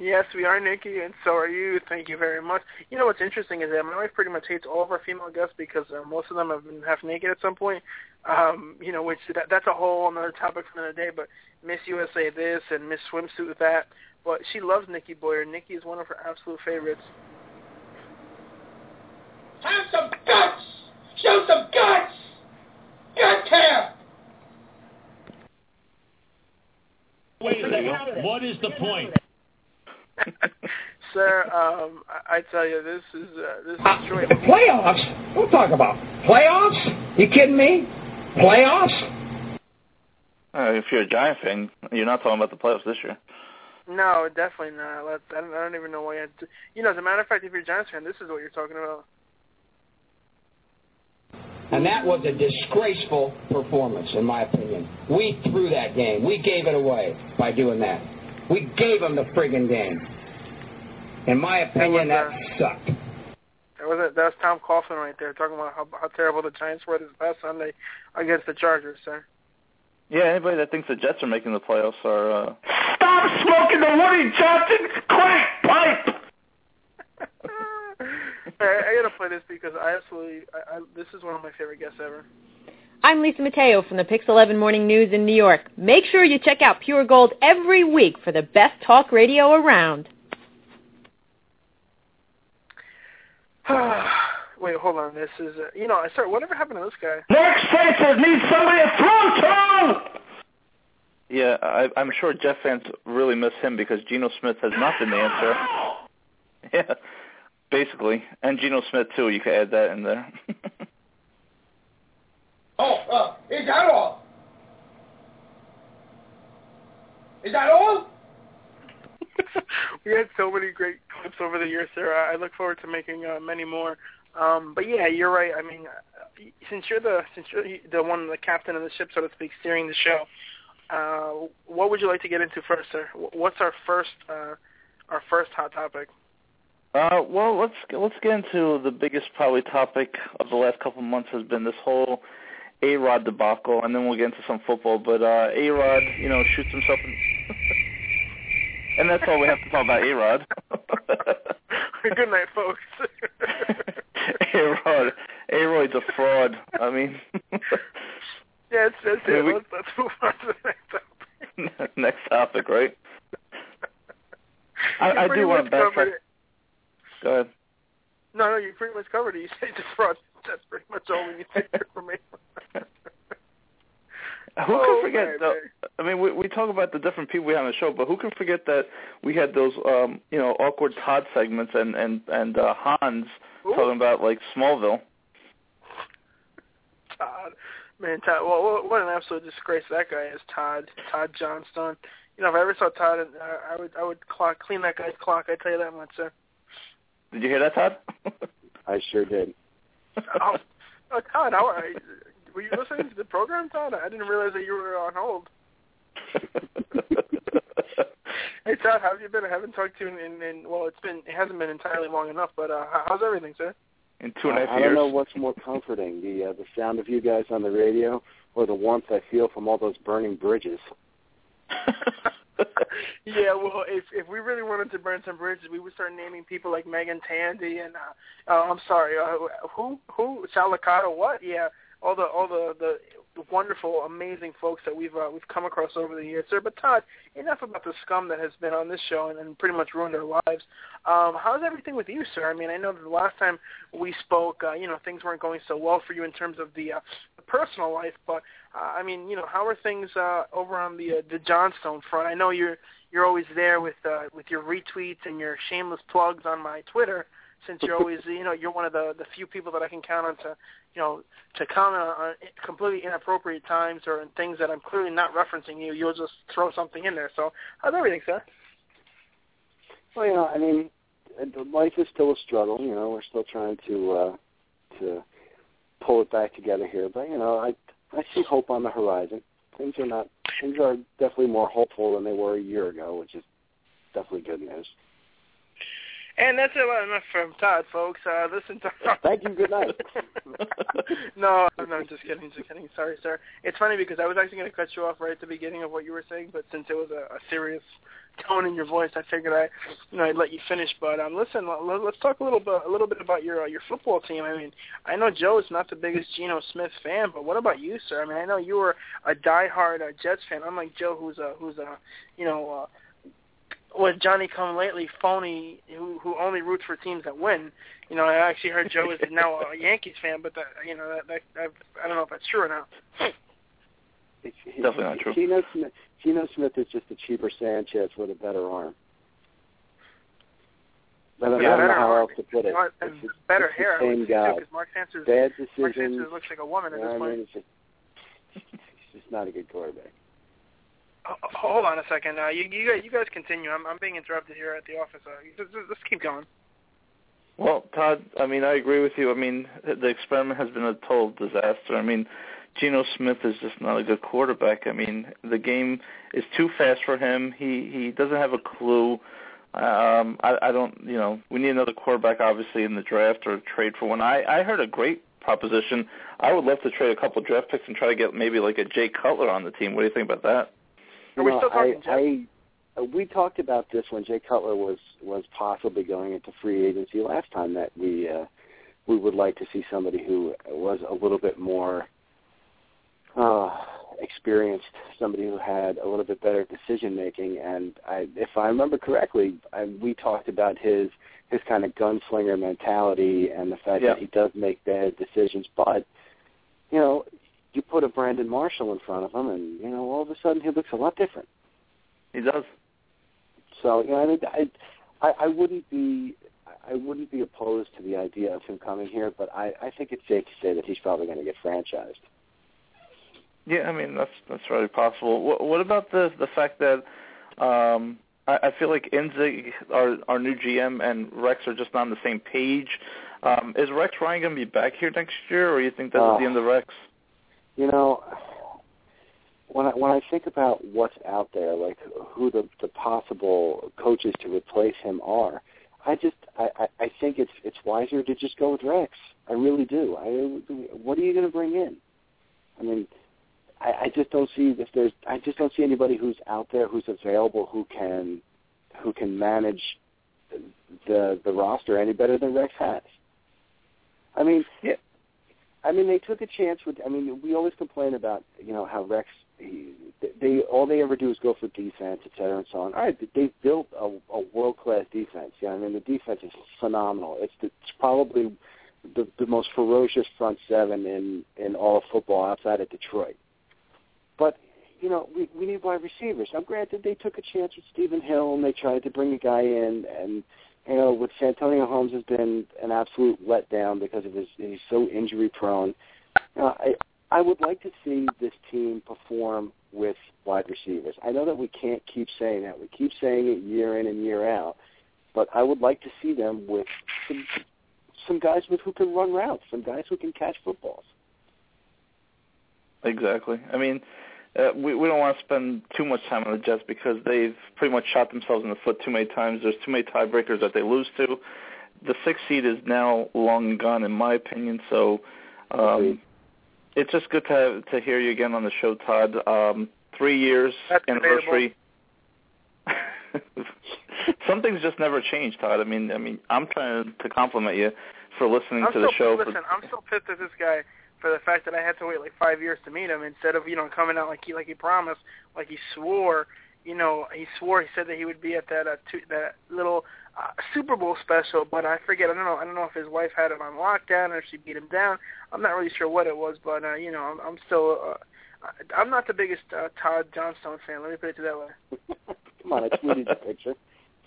Yes, we are, Nikki, and so are you. Thank you very much. You know what's interesting is that my wife pretty much hates all of our female guests because uh, most of them have been half naked at some point. Um, you know, which that, that's a whole another topic for another day. But Miss USA this and Miss Swimsuit that. But she loves Nikki Boyer. Nikki is one of her absolute favorites. Have some guts! Show some guts! Gut care! Wait a second. What is the point? Sir, um, I, I tell you, this is uh, this is uh, true. Playoffs? Don't talk about playoffs. You kidding me? Playoffs? Uh, if you're a Giant fan, you're not talking about the playoffs this year. No, definitely not. Let's, I, don't, I don't even know why. You, had to, you know, as a matter of fact, if you're a Giants fan, this is what you're talking about. And that was a disgraceful performance, in my opinion. We threw that game. We gave it away by doing that. We gave them the friggin' game. In my opinion, that, was, uh, sucked. That was a, that was Tom Coughlin right there talking about how, how terrible the Giants were this past Sunday against the Chargers, sir. Yeah, anybody that thinks the Jets are making the playoffs are. Uh... Stop smoking the Woody Johnson crack pipe. I, I gotta play this because I absolutely, I, I, this is one of my favorite guests ever. I'm Lisa Mateo from the Pix 11 Morning News in New York. Make sure you check out Pure Gold every week for the best talk radio around. Wait, hold on. This is, uh, you know, I start. Whatever happened to this guy? Mark Sanchez needs somebody to throw to. Yeah, I, I'm sure Jets fans really miss him because Geno Smith has not been the answer. Yeah, basically, and Geno Smith too. You could add that in there. oh, uh, is that all? Is that all? we had so many great clips over the years, Sarah. I look forward to making uh, many more Um, but yeah, you're right. I mean, uh, since you're the since you're the one, the captain of the ship, so to speak, steering the show, uh, what would you like to get into first, sir? What's our first uh, our first hot topic? Uh, well, let's let's get into the biggest probably topic of the last couple of months has been this whole A Rod debacle, and then we'll get into some football. But uh, A Rod, you know, shoots himself, in... and that's all we have to talk about A Rod. Good night, folks. A Rod, A Rod's a fraud. I mean, yeah, it's, it's I mean, it. we- Let's, let's move on to the next topic. next topic, right? I, I do want to backtrack. Go ahead. No, no, you pretty much covered it. You said it's fraud. That's pretty much all we need to hear from me. Who Oh, can forget? man, though, I mean, we we talk about the different people we have on the show, but who can forget that we had those, um, you know, awkward Todd segments and and and uh, Hans Ooh. talking about like Smallville. Todd, man, Todd. Well, what, what an absolute disgrace that guy is, Todd. Todd Johnstone. You know, if I ever saw Todd, uh, I would I would clock clean that guy's clock. I tell you that much, sir. Did you hear that, Todd? I sure did. oh, oh, Todd, how are you? Were you listening to the program, Todd? I didn't realize that you were on hold. Hey, Todd, how have you been? I haven't talked to you in, in, in well, it's been it hasn't been entirely long enough, but uh, how's everything, sir? In two and a half I years. don't know what's more comforting, the uh, the sound of you guys on the radio or the warmth I feel from all those burning bridges. yeah, well, if if we really wanted to burn some bridges, we would start naming people like Megan Tandy and uh, uh I'm sorry, uh, who who Salicata, what? Yeah, all the all the the wonderful, amazing folks that we've uh, we've come across over the years, sir. But Todd, enough about the scum that has been on this show and, and pretty much ruined our lives. Um, how's everything with you, sir? I mean, I know that the last time we spoke, uh, you know, things weren't going so well for you in terms of the, uh, the personal life. But uh, I mean, you know, how are things uh, over on the uh, the Johnstone front? I know you're you're always there with uh, with your retweets and your shameless plugs on my Twitter. Since you're always, you know, you're one of the the few people that I can count on to, you know, to comment on completely inappropriate times or in things that I'm clearly not referencing you. You'll just throw something in there. So, how's everything, sir? Well, you know, I mean, life is still a struggle. You know, we're still trying to uh, to pull it back together here. But you know, I I see hope on the horizon. Things are not things are definitely more hopeful than they were a year ago, which is definitely good news. And that's about enough from Todd, folks. Uh, listen to. Thank you. Good night. no, no, just kidding, just kidding. Sorry, sir. It's funny because I was actually going to cut you off right at the beginning of what you were saying, but since it was a, a serious tone in your voice, I figured I, you know, I'd let you finish. But um, listen, let, let's talk a little bit, a little bit about your uh, your football team. I mean, I know Joe is not the biggest Geno Smith fan, but what about you, sir? I mean, I know you were a diehard uh, Jets fan, unlike Joe, who's a who's a, you know. Uh, was Johnny come lately phony who who only roots for teams that win. You know, I actually heard Joe is now a Yankees fan, but that you know that, that I've, I don't know if that's true or not. It's, Definitely not true. Geno Smith, Geno Smith is just a cheaper Sanchez with a better arm. I don't, Yeah, I don't know better how arm. else to put it. It's just- better it's hair, I same guy. because Mark Sanchez, Bad Mark. Sanchez looks like a woman at this what I point. mean? It's just, he's just not a good quarterback. Hold on a second. Uh, you you guys, you guys continue. I'm I'm being interrupted here at the office. Uh, just, just keep going. Well, Todd, I mean, I agree with you. I mean, the experiment has been a total disaster. I mean, Geno Smith is just not a good quarterback. I mean, the game is too fast for him. He he doesn't have a clue. Um, I, I don't, you know, we need another quarterback, obviously, in the draft or trade for one. I I heard a great proposition. I would love to trade a couple draft picks and try to get maybe like a Jay Cutler on the team. What do you think about that? Are we know, still talking? I, I, we talked about this when Jay Cutler was was possibly going into free agency last time that we uh, we would like to see somebody who was a little bit more uh, experienced, somebody who had a little bit better decision making. And I, if I remember correctly, I, we talked about his his kind of gunslinger mentality and the fact Yeah. that he does make bad decisions, but you know, you put a Brandon Marshall in front of him, and you know, all of a sudden he looks a lot different. He does. So you know, I, mean, I, I, I wouldn't be, I wouldn't be opposed to the idea of him coming here, but I, I think it's safe to say that he's probably going to get franchised. Yeah, I mean that's that's very possible. What, what about the the fact that um, I, I feel like Idzik, our our new GM, and Rex are just not on the same page. Um, is Rex Ryan going to be back here next year, or you think that's Uh, the end of Rex? You know, when I when I think about what's out there, like who the the possible coaches to replace him are, I just I I, I think it's it's wiser to just go with Rex. I really do. I what are you going to bring in? I mean, I, I just don't see if there's I just don't see anybody who's out there who's available who can who can manage the the roster any better than Rex has. I mean, yeah. I mean, they took a chance with. I mean, we always complain about you know how Rex. He, they all they ever do is go for defense, et cetera, and so on. All right, they've built a, a world class defense. Yeah, I mean the defense is phenomenal. It's it's probably the the most ferocious front seven in in all of football outside of Detroit. But you know, we we need wide receivers. I'm granted they took a chance with Stephen Hill and they tried to bring a guy in and you know, with Santonio Holmes has been an absolute letdown because of his he's so injury prone. Know, I I would like to see this team perform with wide receivers. I know that we can't keep saying that. We keep saying it year in and year out, but I would like to see them with some some guys with who can run routes, some guys who can catch footballs. Exactly. I mean, uh, we we don't want to spend too much time on the Jets because they've pretty much shot themselves in the foot too many times. There's too many tiebreakers that they lose to. The sixth seed is now long gone, in my opinion. So, um, it's just good to have, to hear you again on the show, Todd. Um, three years That's anniversary. Some things just never change, Todd. I mean, I mean, I'm trying to compliment you for listening I'm to the still, show. Listen, I'm still pissed at this guy for the fact that I had to wait like five years to meet him instead of you know coming out like he like he promised, like he swore. You know, he swore he said that he would be at that uh, two, that little uh, Super Bowl special, but I forget. I don't know. I don't know if his wife had him on lockdown or if she beat him down. I'm not really sure what it was, but uh, you know, I'm, I'm still. Uh, I'm not the biggest uh, Todd Johnstone fan. Let me put it that way. Come on, I tweeted the picture.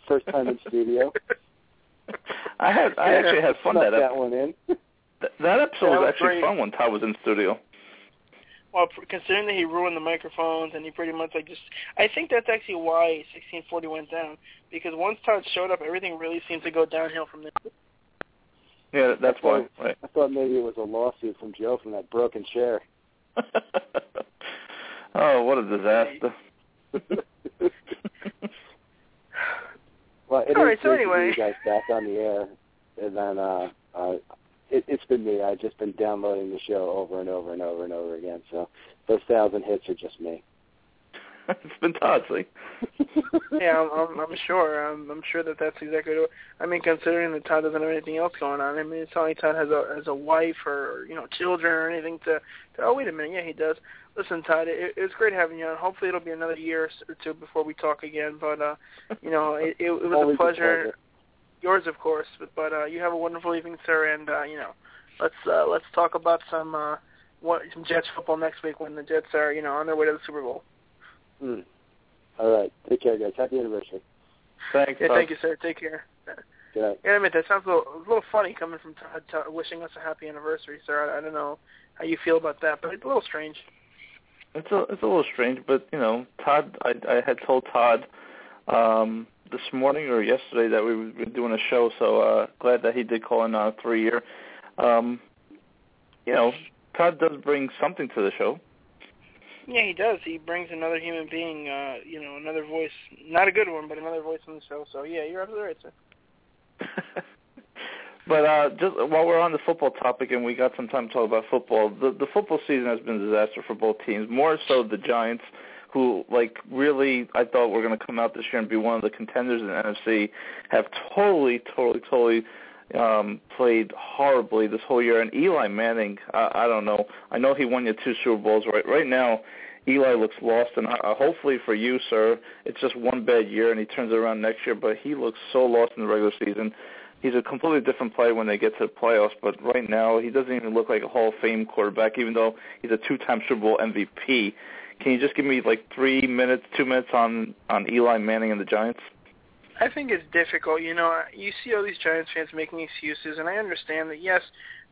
First time in studio. I had I actually had fun Snuck that that one in. th- that episode Yeah, was was actually great. fun when Todd was in studio. Well, considering that he ruined the microphones and he pretty much like just, I think that's actually why 1640 went down because once Todd showed up, everything really seemed to go downhill from there. Yeah, that's I why. thought- Right. I thought maybe it was a lawsuit from Joe from that broken chair. oh, what a disaster. Well, it is All right, so great to anyway. you guys back on the air, and then uh, uh, it, it's been me. I've just been downloading the show over and over and over and over again. So those thousand hits are just me. it's been Todd, see? yeah, I'm, I'm, I'm sure. I'm, I'm sure that that's exactly what. I mean, considering that Todd doesn't have anything else going on. I mean, it's not like Todd has a has a wife or you know children or anything to. to oh, wait a minute. Yeah, he does. Listen, Todd, it, it was great having you on. Hopefully, it'll be another year or two before we talk again. But uh, you know, it, it, it was a pleasure. pleasure. Yours, of course. But, but uh, you have a wonderful evening, sir. And uh, you know, let's uh, let's talk about some uh, what some Jets football next week when the Jets are you know on their way to the Super Bowl. Hmm. All right. Take care, guys. Happy anniversary. Thanks, Yeah, thank you, sir. Take care. Good night. Yeah, I admit that sounds a little, a little funny coming from Todd, Todd wishing us a happy anniversary, sir. I, I don't know how you feel about that, but it's a little strange. It's a it's a little strange, but you know, Todd. I I had told Todd um this morning or yesterday that we were doing a show, so uh glad that he did call in on a three year. Um, you know, Todd does bring something to the show. Yeah, he does. He brings another human being, uh, you know, another voice. Not a good one, but another voice on the show. So yeah, you're absolutely right, sir. But uh, just while we're on the football topic and we got some time to talk about football, the the football season has been a disaster for both teams. More so the Giants, who like really I thought were going to come out this year and be one of the contenders in the NFC, have totally, totally, totally um, played horribly this whole year. And Eli Manning, I, I don't know. I know he won you two Super Bowls right right now. Eli looks lost, and uh, hopefully for you, sir, it's just one bad year, and he turns it around next year. But he looks so lost in the regular season he's a completely different player when they get to the playoffs. But right now, he doesn't even look like a Hall of Fame quarterback, even though he's a two-time Super Bowl MVP. Can you just give me like three minutes, two minutes on on Eli Manning and the Giants? I think it's difficult. You know, you see all these Giants fans making excuses, and I understand that. Yes,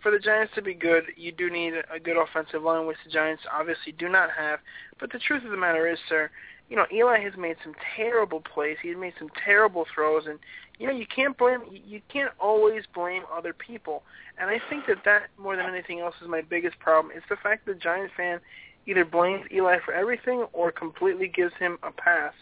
for the Giants to be good, you do need a good offensive line, which the Giants obviously do not have. But the truth of the matter is, sir, you know, Eli has made some terrible plays. He's made some terrible throws, and you know, you can't blame. You can't always blame other people. And I think that that more than anything else is my biggest problem. It's the fact that the Giants fan either blames Eli for everything or completely gives him a pass,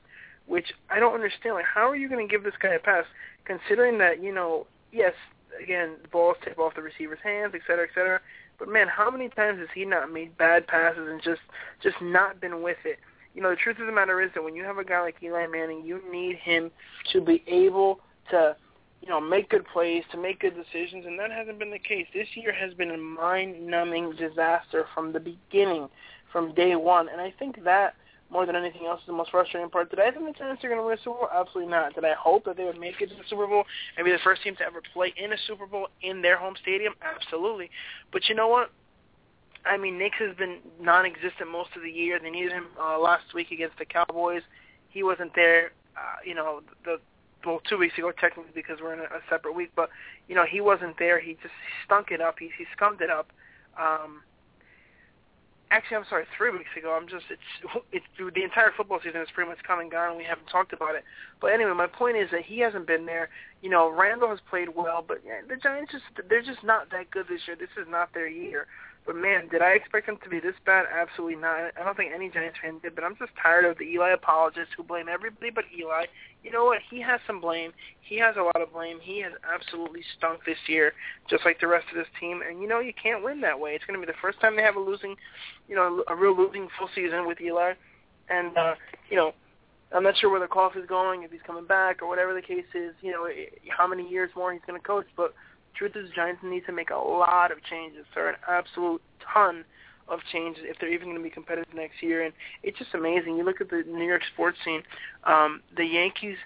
which I don't understand. Like, how are you going to give this guy a pass, considering that you know, yes, again, the balls tip off the receiver's hands, et cetera, et cetera. But man, how many times has he not made bad passes and just just not been with it? You know, the truth of the matter is that when you have a guy like Eli Manning, you need him to be able to, you know, make good plays, to make good decisions, and that hasn't been the case. This year has been a mind-numbing disaster from the beginning, from day one, and I think that more than anything else is the most frustrating part. Did I think the Giants are going to win a Super Bowl? Absolutely not. Did I hope that they would make it to the Super Bowl and be the first team to ever play in a Super Bowl in their home stadium? Absolutely. But you know what? I mean, Nicks has been non-existent most of the year. They needed him uh, last week against the Cowboys. He wasn't there. Uh, you know, the well, two weeks ago technically because we're in a, a separate week, but you know he wasn't there. He just stunk it up. He he scummed it up. Um, actually, I'm sorry, three weeks ago. I'm just it's it's the entire football season is pretty much come and gone. and We haven't talked about it, but anyway, my point is that he hasn't been there. You know, Randall has played well, but the Giants just they're just not that good this year. This is not their year. But man, did I expect them to be this bad? Absolutely not. I don't think any Giants fan did. But I'm just tired of the Eli apologists who blame everybody but Eli. You know what? He has some blame. He has a lot of blame. He has absolutely stunk this year, just like the rest of this team. And you know you can't win that way. It's going to be the first time they have a losing, you know, a real losing full season with Eli. And uh, you know, I'm not sure where the cough is going, if he's coming back or whatever the case is. You know, how many years more he's going to coach, but truth is, Giants need to make a lot of changes, sir, an absolute ton of changes if they're even going to be competitive next year. And it's just amazing. You look at the New York sports scene. Um, the Yankees,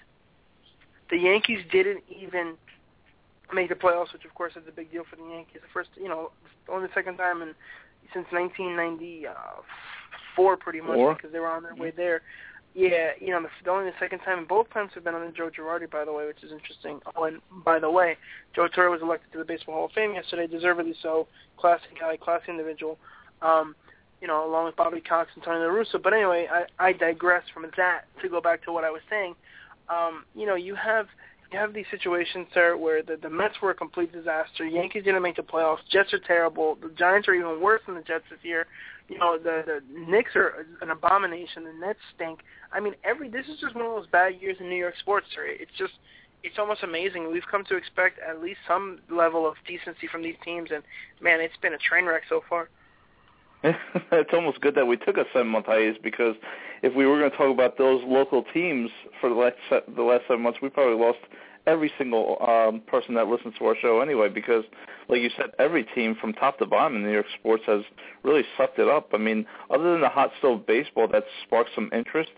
the Yankees didn't even make the playoffs, which of course is a big deal for the Yankees. The first, you know, only the second time in since 1994, pretty much, Four. because they were on their way there. Yeah, you know, the, only the second time, and both times have been under Joe Girardi, by the way, which is interesting. Oh, and by the way, Joe Torre was elected to the Baseball Hall of Fame yesterday, deservedly so. Classy guy, classy individual. Um, you know, along with Bobby Cox and Tony La Russa. But anyway, I, I digress from that to go back to what I was saying. Um, you know, you have you have these situations, sir, where the, the Mets were a complete disaster. Yankees didn't make the playoffs. Jets are terrible. The Giants are even worse than the Jets this year. You know, the the Knicks are an abomination. The Nets stink. I mean, every this is just one of those bad years in New York sports, sir. It's just it's almost amazing. We've come to expect at least some level of decency from these teams, and man, it's been a train wreck so far. it's almost good that we took a seven month hiatus because if we were going to talk about those local teams for the last se- the last seven months, we probably lost every single um, person that listens to our show anyway. Because, like you said, every team from top to bottom in New York sports has really sucked it up. I mean, other than the hot stove baseball that sparked some interest,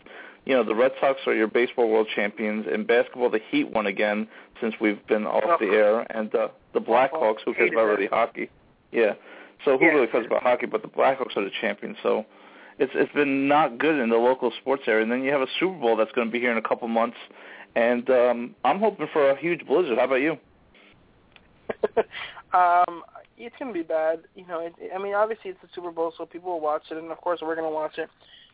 you know, the Red Sox are your baseball world champions. In basketball, the Heat won again since we've been off the air, and uh, the Blackhawks, who cares about really hockey? Yeah. So who Yeah. really cares about hockey? But the Blackhawks are the champions. So it's it's been not good in the local sports area. And then you have a Super Bowl that's going to be here in a couple months, and um, I'm hoping for a huge blizzard. How about you? um, it's gonna be bad. You know, it, I mean, obviously it's the Super Bowl, so people will watch it, and of course we're gonna watch it.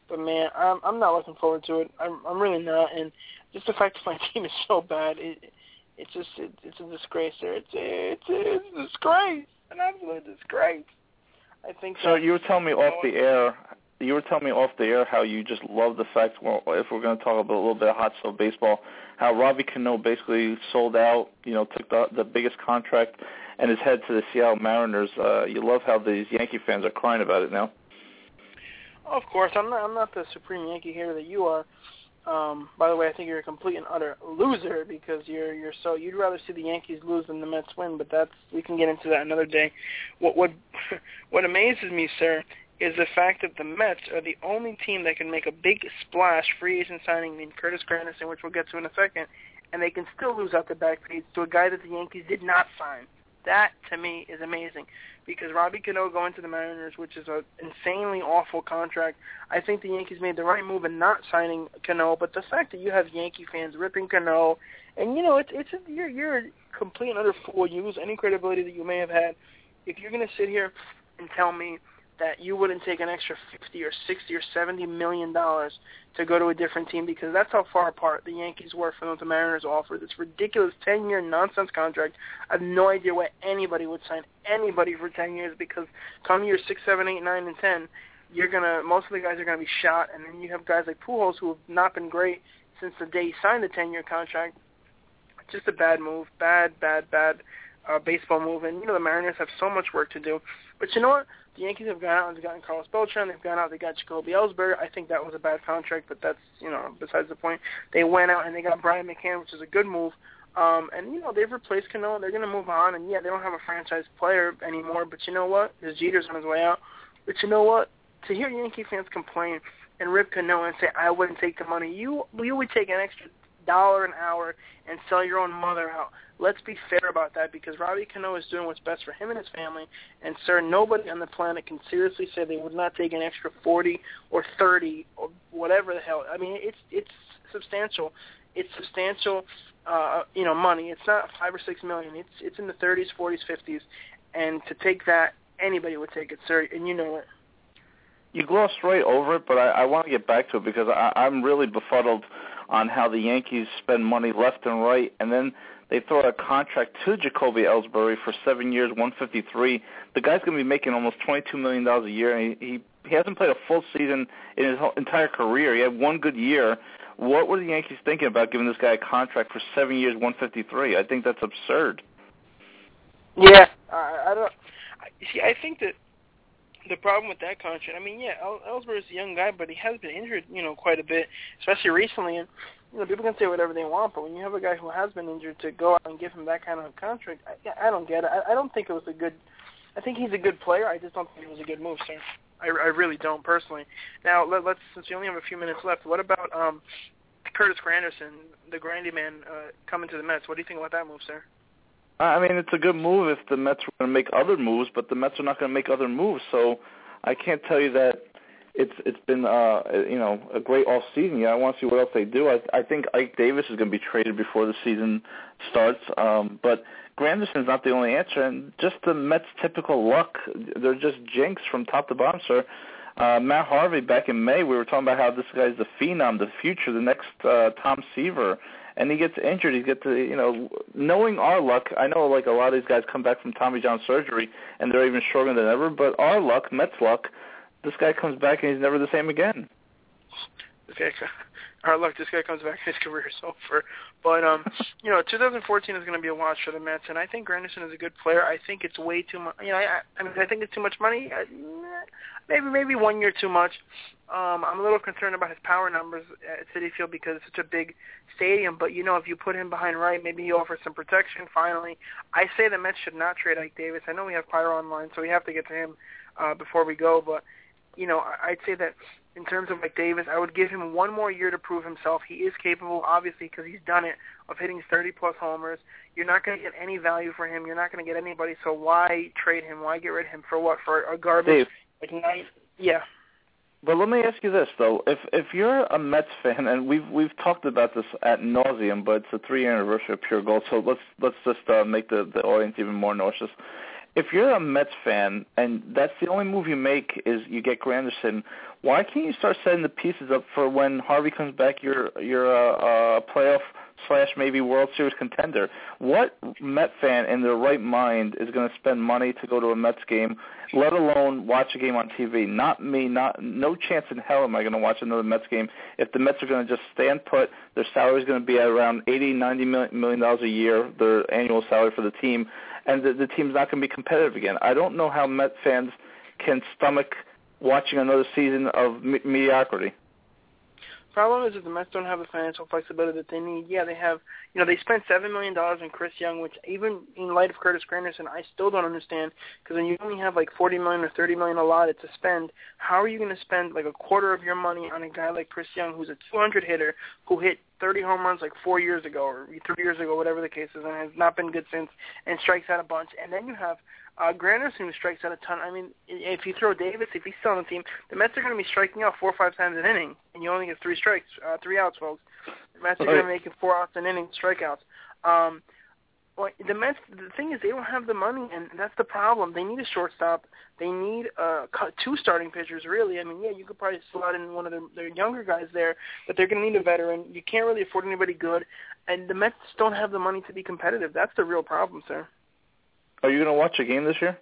But man, I'm I'm not looking forward to it. I'm I'm really not, and just the fact that my team is so bad, it it's just it, it's a disgrace. There, it's it's it's a disgrace, an absolute disgrace. I think So you were telling me off the air. You were telling me off the air how you just love the fact. Well, if we're going to talk about a little bit of hot stove baseball, how Robbie Cano basically sold out. You know, took the the biggest contract and is head to the Seattle Mariners. Uh, you love how these Yankee fans are crying about it now. Of course, I'm not. I'm not the supreme Yankee hater that you are. Um, by the way, I think you're a complete and utter loser because you're you're so you'd rather see the Yankees lose than the Mets win. But that's we can get into that another day. What what what amazes me, sir, is the fact that the Mets are the only team that can make a big splash free agent signing in Curtis Granderson, which we'll get to in a second, and they can still lose out the back page to a guy that the Yankees did not sign. That to me is amazing because Robbie Cano going to the Mariners, which is an insanely awful contract. I think the Yankees made the right move in not signing Cano, but the fact that you have Yankee fans ripping Cano, and you know it's it's a, you're you're a complete and utter fool. You lose any credibility that you may have had if you're going to sit here and tell me that you wouldn't take an extra 50 or 60 or 70 million dollars to go to a different team because that's how far apart the Yankees were from what the Mariners offered. This ridiculous 10-year nonsense contract. I have no idea why anybody would sign anybody for 10 years because come year 6, 7, 8, 9, and 10, you're gonna most of the guys are gonna be shot, and then you have guys like Pujols who have not been great since the day he signed the 10-year contract. Just a bad move, bad, bad, bad uh, baseball move. And you know the Mariners have so much work to do, but you know what? The Yankees have gone out and they've gotten Carlos Beltran. They've gone out. They got Jacoby Ellsbury. I think that was a bad contract, but that's you know besides the point. They went out and they got Brian McCann, which is a good move. Um, and you know they've replaced Cano. They're going to move on. And yeah, they don't have a franchise player anymore. But you know what? His Jeter's on his way out. But you know what? To hear Yankee fans complain and rip Cano and say I wouldn't take the money, you you would take an extra dollar an hour and sell your own mother out. Let's be fair about that because Robbie Cano is doing what's best for him and his family. And sir, nobody on the planet can seriously say they would not take an extra forty or thirty or whatever the hell. I mean, it's it's substantial. It's substantial, uh, you know, money. It's not five or six million. It's it's in the thirties, forties, fifties, and to take that, anybody would take it, sir, and you know it. You glossed right over it, but I, I want to get back to it because I, I'm really befuddled on how the Yankees spend money left and right, and then they throw a contract to Jacoby Ellsbury for seven years, 153. The guy's going to be making almost 22 million dollars a year, and he, he he hasn't played a full season in his whole, entire career. He had one good year. What were the Yankees thinking about giving this guy a contract for seven years, 153? I think that's absurd. Yeah, I, I don't. See, I think that the problem with that contract, I mean, yeah, El- Ellsbury's a young guy, but he has been injured, you know, quite a bit, especially recently. And you know, people can say whatever they want, but when you have a guy who has been injured to go out and give him that kind of contract, I, I don't get it. I, I don't think it was a good. I think he's a good player. I just don't think it was a good move, sir. I, I really don't personally. Now, let, let's since we only have a few minutes left, what about um, Curtis Granderson, the Grandy man, uh, coming to the Mets? What do you think about that move, sir? I mean, it's a good move if the Mets were going to make other moves, but the Mets are not going to make other moves. So I can't tell you that it's it's been uh you know a great off season. Yeah, I want to see what else they do. I I think Ike Davis is going to be traded before the season starts. Um, but Granderson's not the only answer, and just the Mets' typical luck. They're just jinx from top to bottom, sir. Uh, Matt Harvey back in May, we were talking about how this guy's the phenom, the future, the next uh, Tom Seaver and he gets injured. He gets to, you know, knowing our luck. I know like a lot of these guys come back from Tommy John surgery and they're even stronger than ever. But our luck, Mets luck, this guy comes back and he's never the same again. Okay, our luck, this guy comes back and his career is over. But um, you know, 2014 is going to be a watch for the Mets, and I think Granderson is a good player. I think it's way too much. You know, I, I mean, I think it's too much money. Maybe maybe one year too much. Um, I'm a little concerned about his power numbers at Citi Field because it's such a big stadium. But you know, if you put him behind right, maybe he offers some protection. Finally, I say the Mets should not trade Ike Davis. I know we have Pyro online, so we have to get to him uh, before we go. But you know, I'd say that in terms of Ike Davis, I would give him one more year to prove himself. He is capable, obviously, because he's done it, of hitting 30 plus homers. You're not going to get any value for him. You're not going to get anybody. So why trade him? Why get rid of him for what? For a garbage? Dave. Like nine? Yeah. But let me ask you this though: if if you're a Mets fan, and we've we've talked about this at nauseum, but it's the three year anniversary of Pure Gold, so let's let's just uh, make the the audience even more nauseous. If you're a Mets fan and that's the only move you make is you get Granderson, why can't you start setting the pieces up for when Harvey comes back? You're you're a, uh, a uh, playoff slash maybe World Series contender. What Met fan in their right mind is going to spend money to go to a Mets game, let alone watch a game on TV? Not me. Not no chance in hell am I going to watch another Mets game if the Mets are going to just stand put. Their salary is going to be at around eighty, ninety million dollars a year. Their annual salary for the team, and the, the team's not going to be competitive again. I don't know how Met fans can stomach watching another season of me- mediocrity. Problem is that the Mets don't have the financial flexibility that they need. Yeah, they have. You know, they spent seven million dollars on Chris Young, which even in light of Curtis Granderson, I still don't understand. Because when you only have like forty million or thirty million allotted to spend, how are you going to spend like a quarter of your money on a guy like Chris Young, who's a 200 hitter, who hit 30 home runs like four years ago or three years ago, whatever the case is, and has not been good since, and strikes out a bunch. And then you have uh, Granderson who strikes out a ton. I mean, if you throw Davis, if he's still on the team, the Mets are going to be striking out four or five times an inning, and you only get three strikes, uh, three outs, folks. The Mets are going to be making four outs an inning strikeouts. Um, Well, the Mets. The thing is, they don't have the money, and that's the problem. They need a shortstop. They need uh, two starting pitchers. Really, I mean, yeah, you could probably slot in one of their, their younger guys there, but they're going to need a veteran. You can't really afford anybody good, and the Mets don't have the money to be competitive. That's the real problem, sir. Are you going to watch a game this year?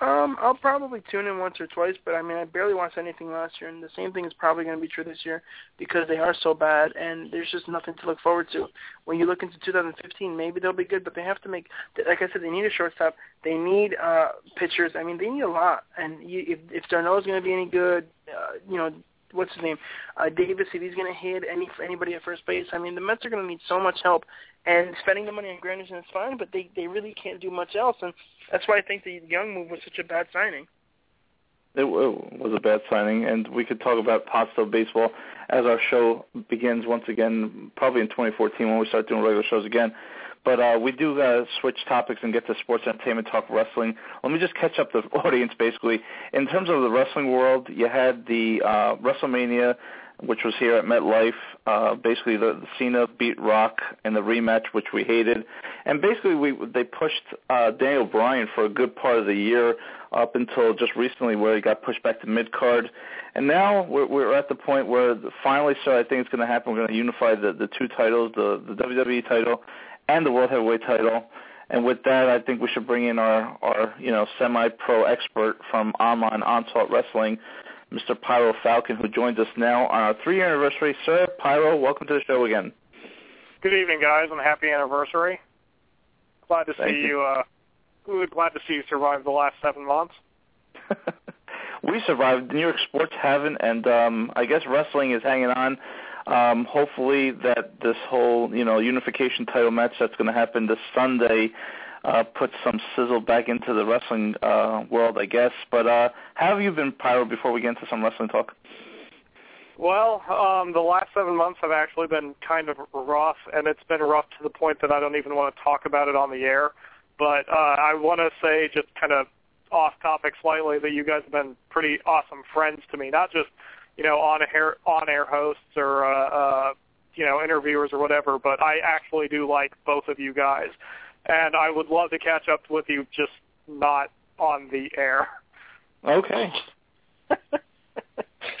Um, I'll probably tune in once or twice, but I mean, I barely watched anything last year, and the same thing is probably going to be true this year because they are so bad, and there's just nothing to look forward to. When you look into 2015, maybe they'll be good, but they have to make, like I said, they need a shortstop. They need uh pitchers. I mean, they need a lot, and you, if if d'Arnaud's going to be any good, uh, you know, what's his name, uh, Davis, if he's going to hit any anybody at first base, I mean, the Mets are going to need so much help. And spending the money on Granderson is fine, but they they really can't do much else, and that's why I think the Young move was such a bad signing. It was a bad signing, and we could talk about positive baseball as our show begins once again, probably in 2014 when we start doing regular shows again. But uh, we do uh, switch topics and get to sports entertainment, talk wrestling. Let me just catch up the audience, basically. In terms of the wrestling world, you had the uh, WrestleMania, which was here at MetLife. Uh, basically, the, the Cena beat Rock in the rematch, which we hated. And basically, we they pushed uh, Daniel Bryan for a good part of the year up until just recently, where he got pushed back to mid card. And now we're, we're at the point where finally, so I think it's going to happen. We're going to unify the, the two titles, the, the WWE title and the World Heavyweight title. And with that, I think we should bring in our, our you know, semi-pro expert from online Onslaught Wrestling, Mr. Pyro Falcon, who joins us now on our three-year anniversary. Sir, Pyro, welcome to the show again. Good evening, guys, and happy anniversary. Glad to Thank see you. you. Uh, really glad to see you survive the last seven months. we survived. New York sports haven't, and um, I guess wrestling is hanging on. Um, hopefully, that this whole you know unification title match that's going to happen this Sunday uh, puts some sizzle back into the wrestling uh, world, I guess. But uh, how have you been, Pyro? Before we get into some wrestling talk. Well, um, the last seven months have actually been kind of rough, and it's been rough to the point that I don't even want to talk about it on the air. But uh, I want to say, just kind of off topic slightly, that you guys have been pretty awesome friends to me. Not just you know on air on air hosts or uh, uh, you know interviewers or whatever, but I actually do like both of you guys, and I would love to catch up with you, just not on the air. Okay.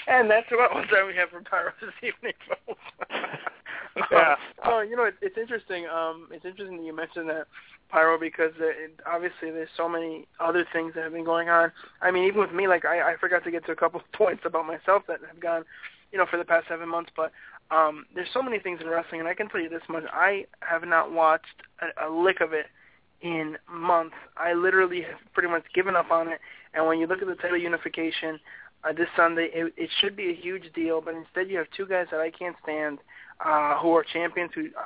and that's about all time we have for Pyro this evening, folks. Yeah. Oh, you know, it, it's interesting. Um, it's interesting that you mentioned that Pyro because it, obviously there's so many other things that have been going on. I mean, even with me, like I, I forgot to get to a couple of points about myself that have gone, you know, for the past seven months. But um, there's so many things in wrestling, and I can tell you this much: I have not watched a, a lick of it in months. I literally have pretty much given up on it. And when you look at the title unification uh, this Sunday, it, it should be a huge deal. But instead, you have two guys that I can't stand, uh, who are champions who uh,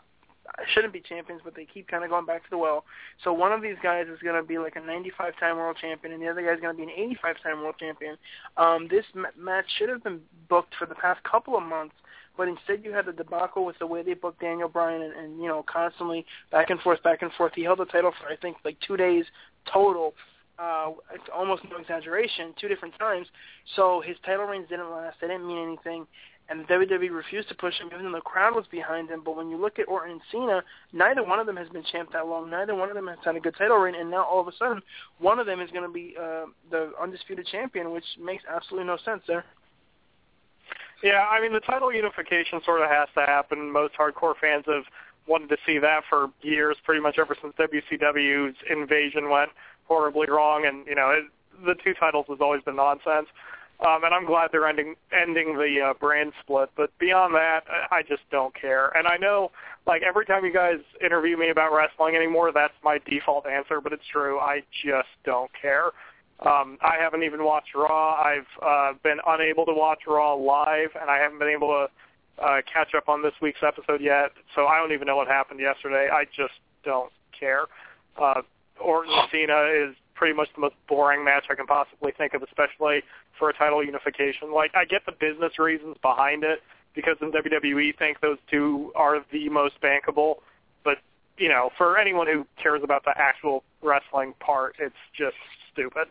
shouldn't be champions, but they keep kind of going back to the well. So one of these guys is going to be like a 95-time world champion, and the other guy is going to be an 85-time world champion. Um, this m- match should have been booked for the past couple of months, but instead you had the debacle with the way they booked Daniel Bryan, and, and you know constantly back and forth, back and forth. He held the title for I think like two days total. Uh, it's almost no exaggeration, two different times. So his title reigns didn't last. They didn't mean anything and WWE refused to push him even though the crowd was behind him. But when you look at Orton and Cena, neither one of them has been champ that long. Neither one of them has had a good title reign, and now all of a sudden, one of them is going to be uh, the undisputed champion, which makes absolutely no sense there. Yeah, I mean the title unification sort of has to happen. Most hardcore fans have wanted to see that for years, pretty much ever since WCW's invasion went horribly wrong, and you know it, the two titles has always been nonsense. Um, and I'm glad they're ending ending the uh, brand split. But beyond that, I just don't care. And I know, like every time you guys interview me about wrestling anymore, that's my default answer. But it's true. I just don't care. Um, I haven't even watched Raw. I've uh, been unable to watch Raw live, and I haven't been able to uh, catch up on this week's episode yet. So I don't even know what happened yesterday. I just don't care. Uh, Orton Cena is pretty much the most boring match I can possibly think of, especially for a title unification. Like I get the business reasons behind it because in WWE think those two are the most bankable, but you know, for anyone who cares about the actual wrestling part, it's just stupid.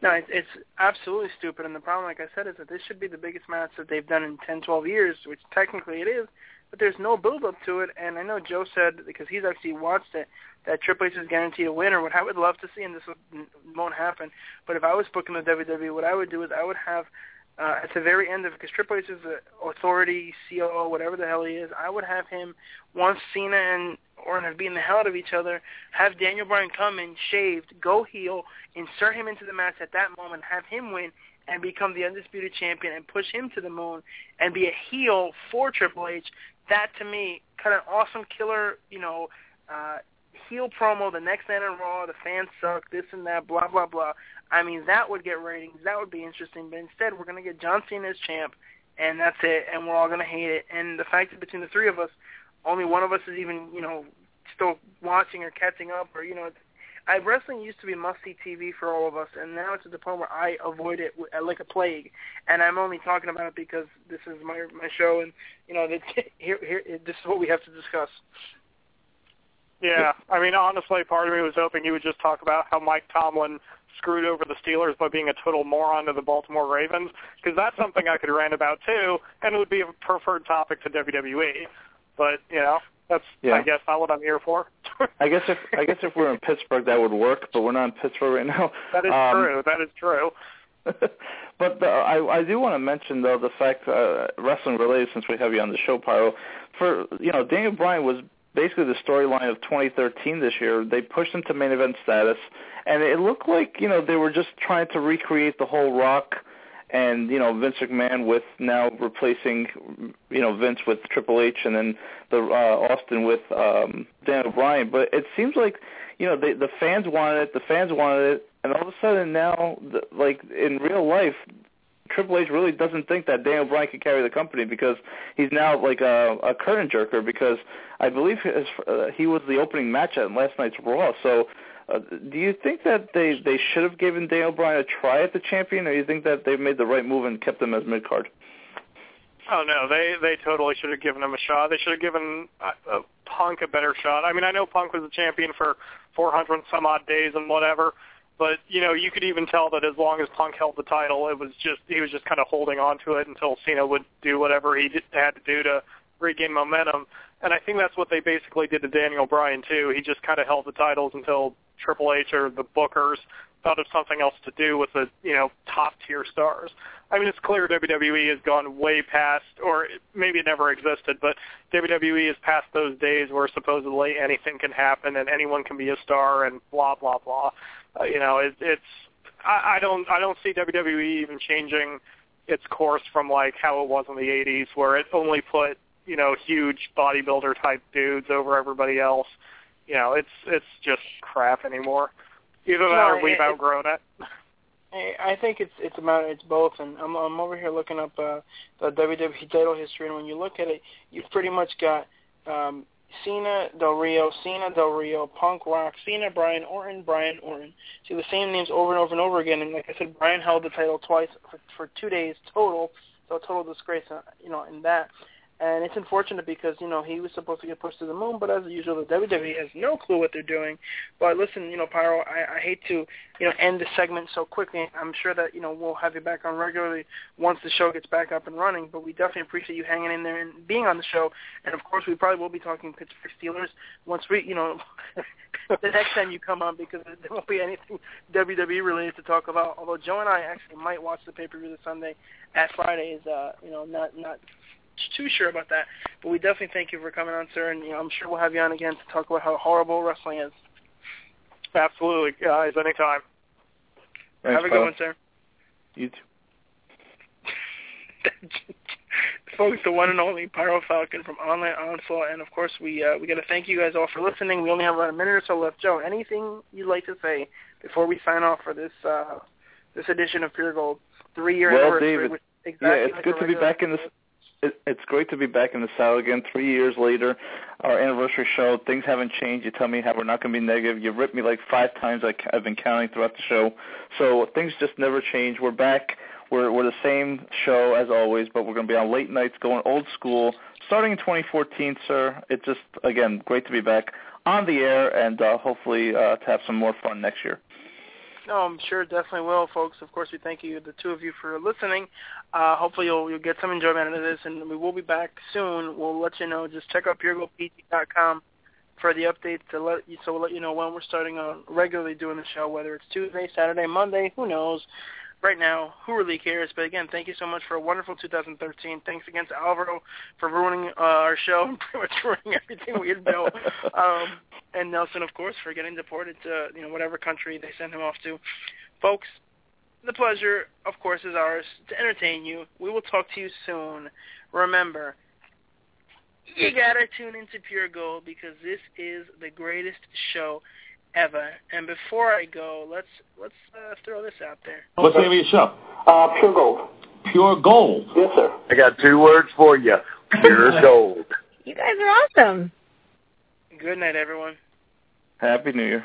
No, it, it's absolutely stupid. And the problem, like I said, is that this should be the biggest match that they've done in 10, 12 years, which technically it is. But there's no build up to it. And I know Joe said because he's actually watched it that Triple H is guaranteed a winner. What I would love to see, and this won't happen, but if I was booking the WWE, what I would do is I would have uh, at the very end of because Triple H is the authority, COO, whatever the hell he is. I would have him once Cena and Orton have beaten the hell out of each other, have Daniel Bryan come in shaved, go heel, insert him into the match at that moment, have him win, and become the undisputed champion and push him to the moon and be a heel for Triple H. That to me, kind of awesome killer, you know, uh, heel promo. The next night on Raw, the fans suck, this and that, blah blah blah. I mean, that would get ratings. That would be interesting. But instead, we're going to get John Cena as champ, and that's it. And we're all going to hate it. And the fact that between the three of us, only one of us is even, you know, still watching or catching up, or you know, I wrestling used to be must see TV for all of us, and now it's at the point where I avoid it like a plague. And I'm only talking about it because this is my my show, and you know, that here here this is what we have to discuss. Yeah, I mean, honestly, part of me was hoping you would just talk about how Mike Tomlin screwed over the Steelers by being a total moron to the Baltimore Ravens, because that's something I could rant about too, and it would be a preferred topic to WWE. But you know, that's Yeah. I guess not what I'm here for. I guess if I guess if we're in Pittsburgh, that would work, but we're not in Pittsburgh right now. That is Um, true. That is true. but the, I I do want to mention though the fact uh, wrestling related since we have you on the show, Pyro. For you know, Daniel Bryan was basically the storyline of 2013 this year. They pushed him to main event status, and it looked like you know they were just trying to recreate the whole Rock and you know Vince McMahon with now replacing you know Vince with Triple H and then the uh, Austin with um, Daniel Bryan. But it seems like you know they, the fans wanted it, the fans wanted it, and all of a sudden now, the, like in real life, Triple H really doesn't think that Daniel Bryan can carry the company because he's now like a, a curtain jerker because I believe his, uh, he was the opening match at last night's Raw. So, uh, do you think that they they should have given Daniel Bryan a try at the champion, or do you think that they made the right move and kept him as mid card? Oh no, they they totally should have given him a shot. They should have given uh, uh, Punk a better shot. I mean, I know Punk was a champion for 400 some odd days and whatever, but you know, you could even tell that as long as Punk held the title, it was just he was just kind of holding on to it until Cena would do whatever he did, had to do to regain momentum. And I think that's what they basically did to Daniel Bryan too. He just kind of held the titles until Triple H or the Bookers thought of something else to do with the you know top tier stars. I mean, it's clear WWE has gone way past, or maybe it never existed, but WWE is past those days where supposedly anything can happen and anyone can be a star and blah blah blah. Uh, you know, it, it's I, I don't I don't see WWE even changing its course from like how it was in the 80s, where it only put you know huge bodybuilder type dudes over everybody else. You know, it's it's just crap anymore. Either that No, or we've it- outgrown it. I I think it's it's about it's both, and I'm I'm over here looking up uh, the WWE title history, and when you look at it, you've pretty much got um, Cena Del Rio, Cena Del Rio, Punk Rock, Cena Bryan Orton, Bryan Orton. See the same names over and over and over again, and like I said, Bryan held the title twice for for two days total, so total disgrace, uh, you know, in that. And it's unfortunate because you know he was supposed to get pushed to the moon, but as usual, the WWE has no clue what they're doing. But listen, you know, Pyro, I, I hate to you know end the segment so quickly. I'm sure that you know we'll have you back on regularly once the show gets back up and running. But we definitely appreciate you hanging in there and being on the show. And of course, we probably will be talking Pittsburgh Steelers once we you know the next time you come on because there won't be anything WWE related to talk about. Although Joe and I actually might watch the pay per view this Sunday at Friday is uh you know not not too sure about that. But we definitely thank you for coming on, sir, and you know, I'm sure we'll have you on again to talk about how horrible wrestling is. Absolutely, guys, anytime. Thanks, have a good Pyro. one, sir. You too. Folks, the one and only Pyro Falcon from Online Onslaught, and of course we uh, we got to thank you guys all for listening. We only have about a minute or so left. Joe, anything you'd like to say before we sign off for this uh, this edition of Pure Gold three year Well, anniversary? David, which yeah, it's like good a to be back in this. It, it's great to be back in the saddle again. Three years later, our anniversary show. Things haven't changed. You tell me how we're not going to be negative. You ripped me like five times. I, I've been counting throughout the show. So things just never change. We're back. We're we're the same show as always, but we're going to be on late nights, going old school, starting in 2014, sir. It's just again great to be back on the air and uh, hopefully uh, to have some more fun next year. No, I'm sure it definitely will, folks. Of course, we thank you, the two of you, for listening. Uh, hopefully, you'll you'll get some enjoyment out of this, and we will be back soon. We'll let you know. Just check out puregoldpt.com for the updates to let you, so we'll let you know when we're starting on regularly doing the show, whether it's Tuesday, Saturday, Monday, who knows. Right now, who really cares? But again, thank you so much for a wonderful 2013. Thanks again to Alvaro for ruining uh, our show and pretty much ruining everything we had built. um, and Nelson, of course, for getting deported to you know whatever country they sent him off to. Folks, the pleasure, of course, is ours to entertain you. We will talk to you soon. Remember, you gotta tune into Pure Gold because this is the greatest show ever. And before I go, let's let's uh, throw this out there. What's the name of your show? Uh, Pure Gold. Pure Gold. Yes, sir. I got two words for you. Pure gold. You guys are awesome. Good night, everyone. Happy New Year.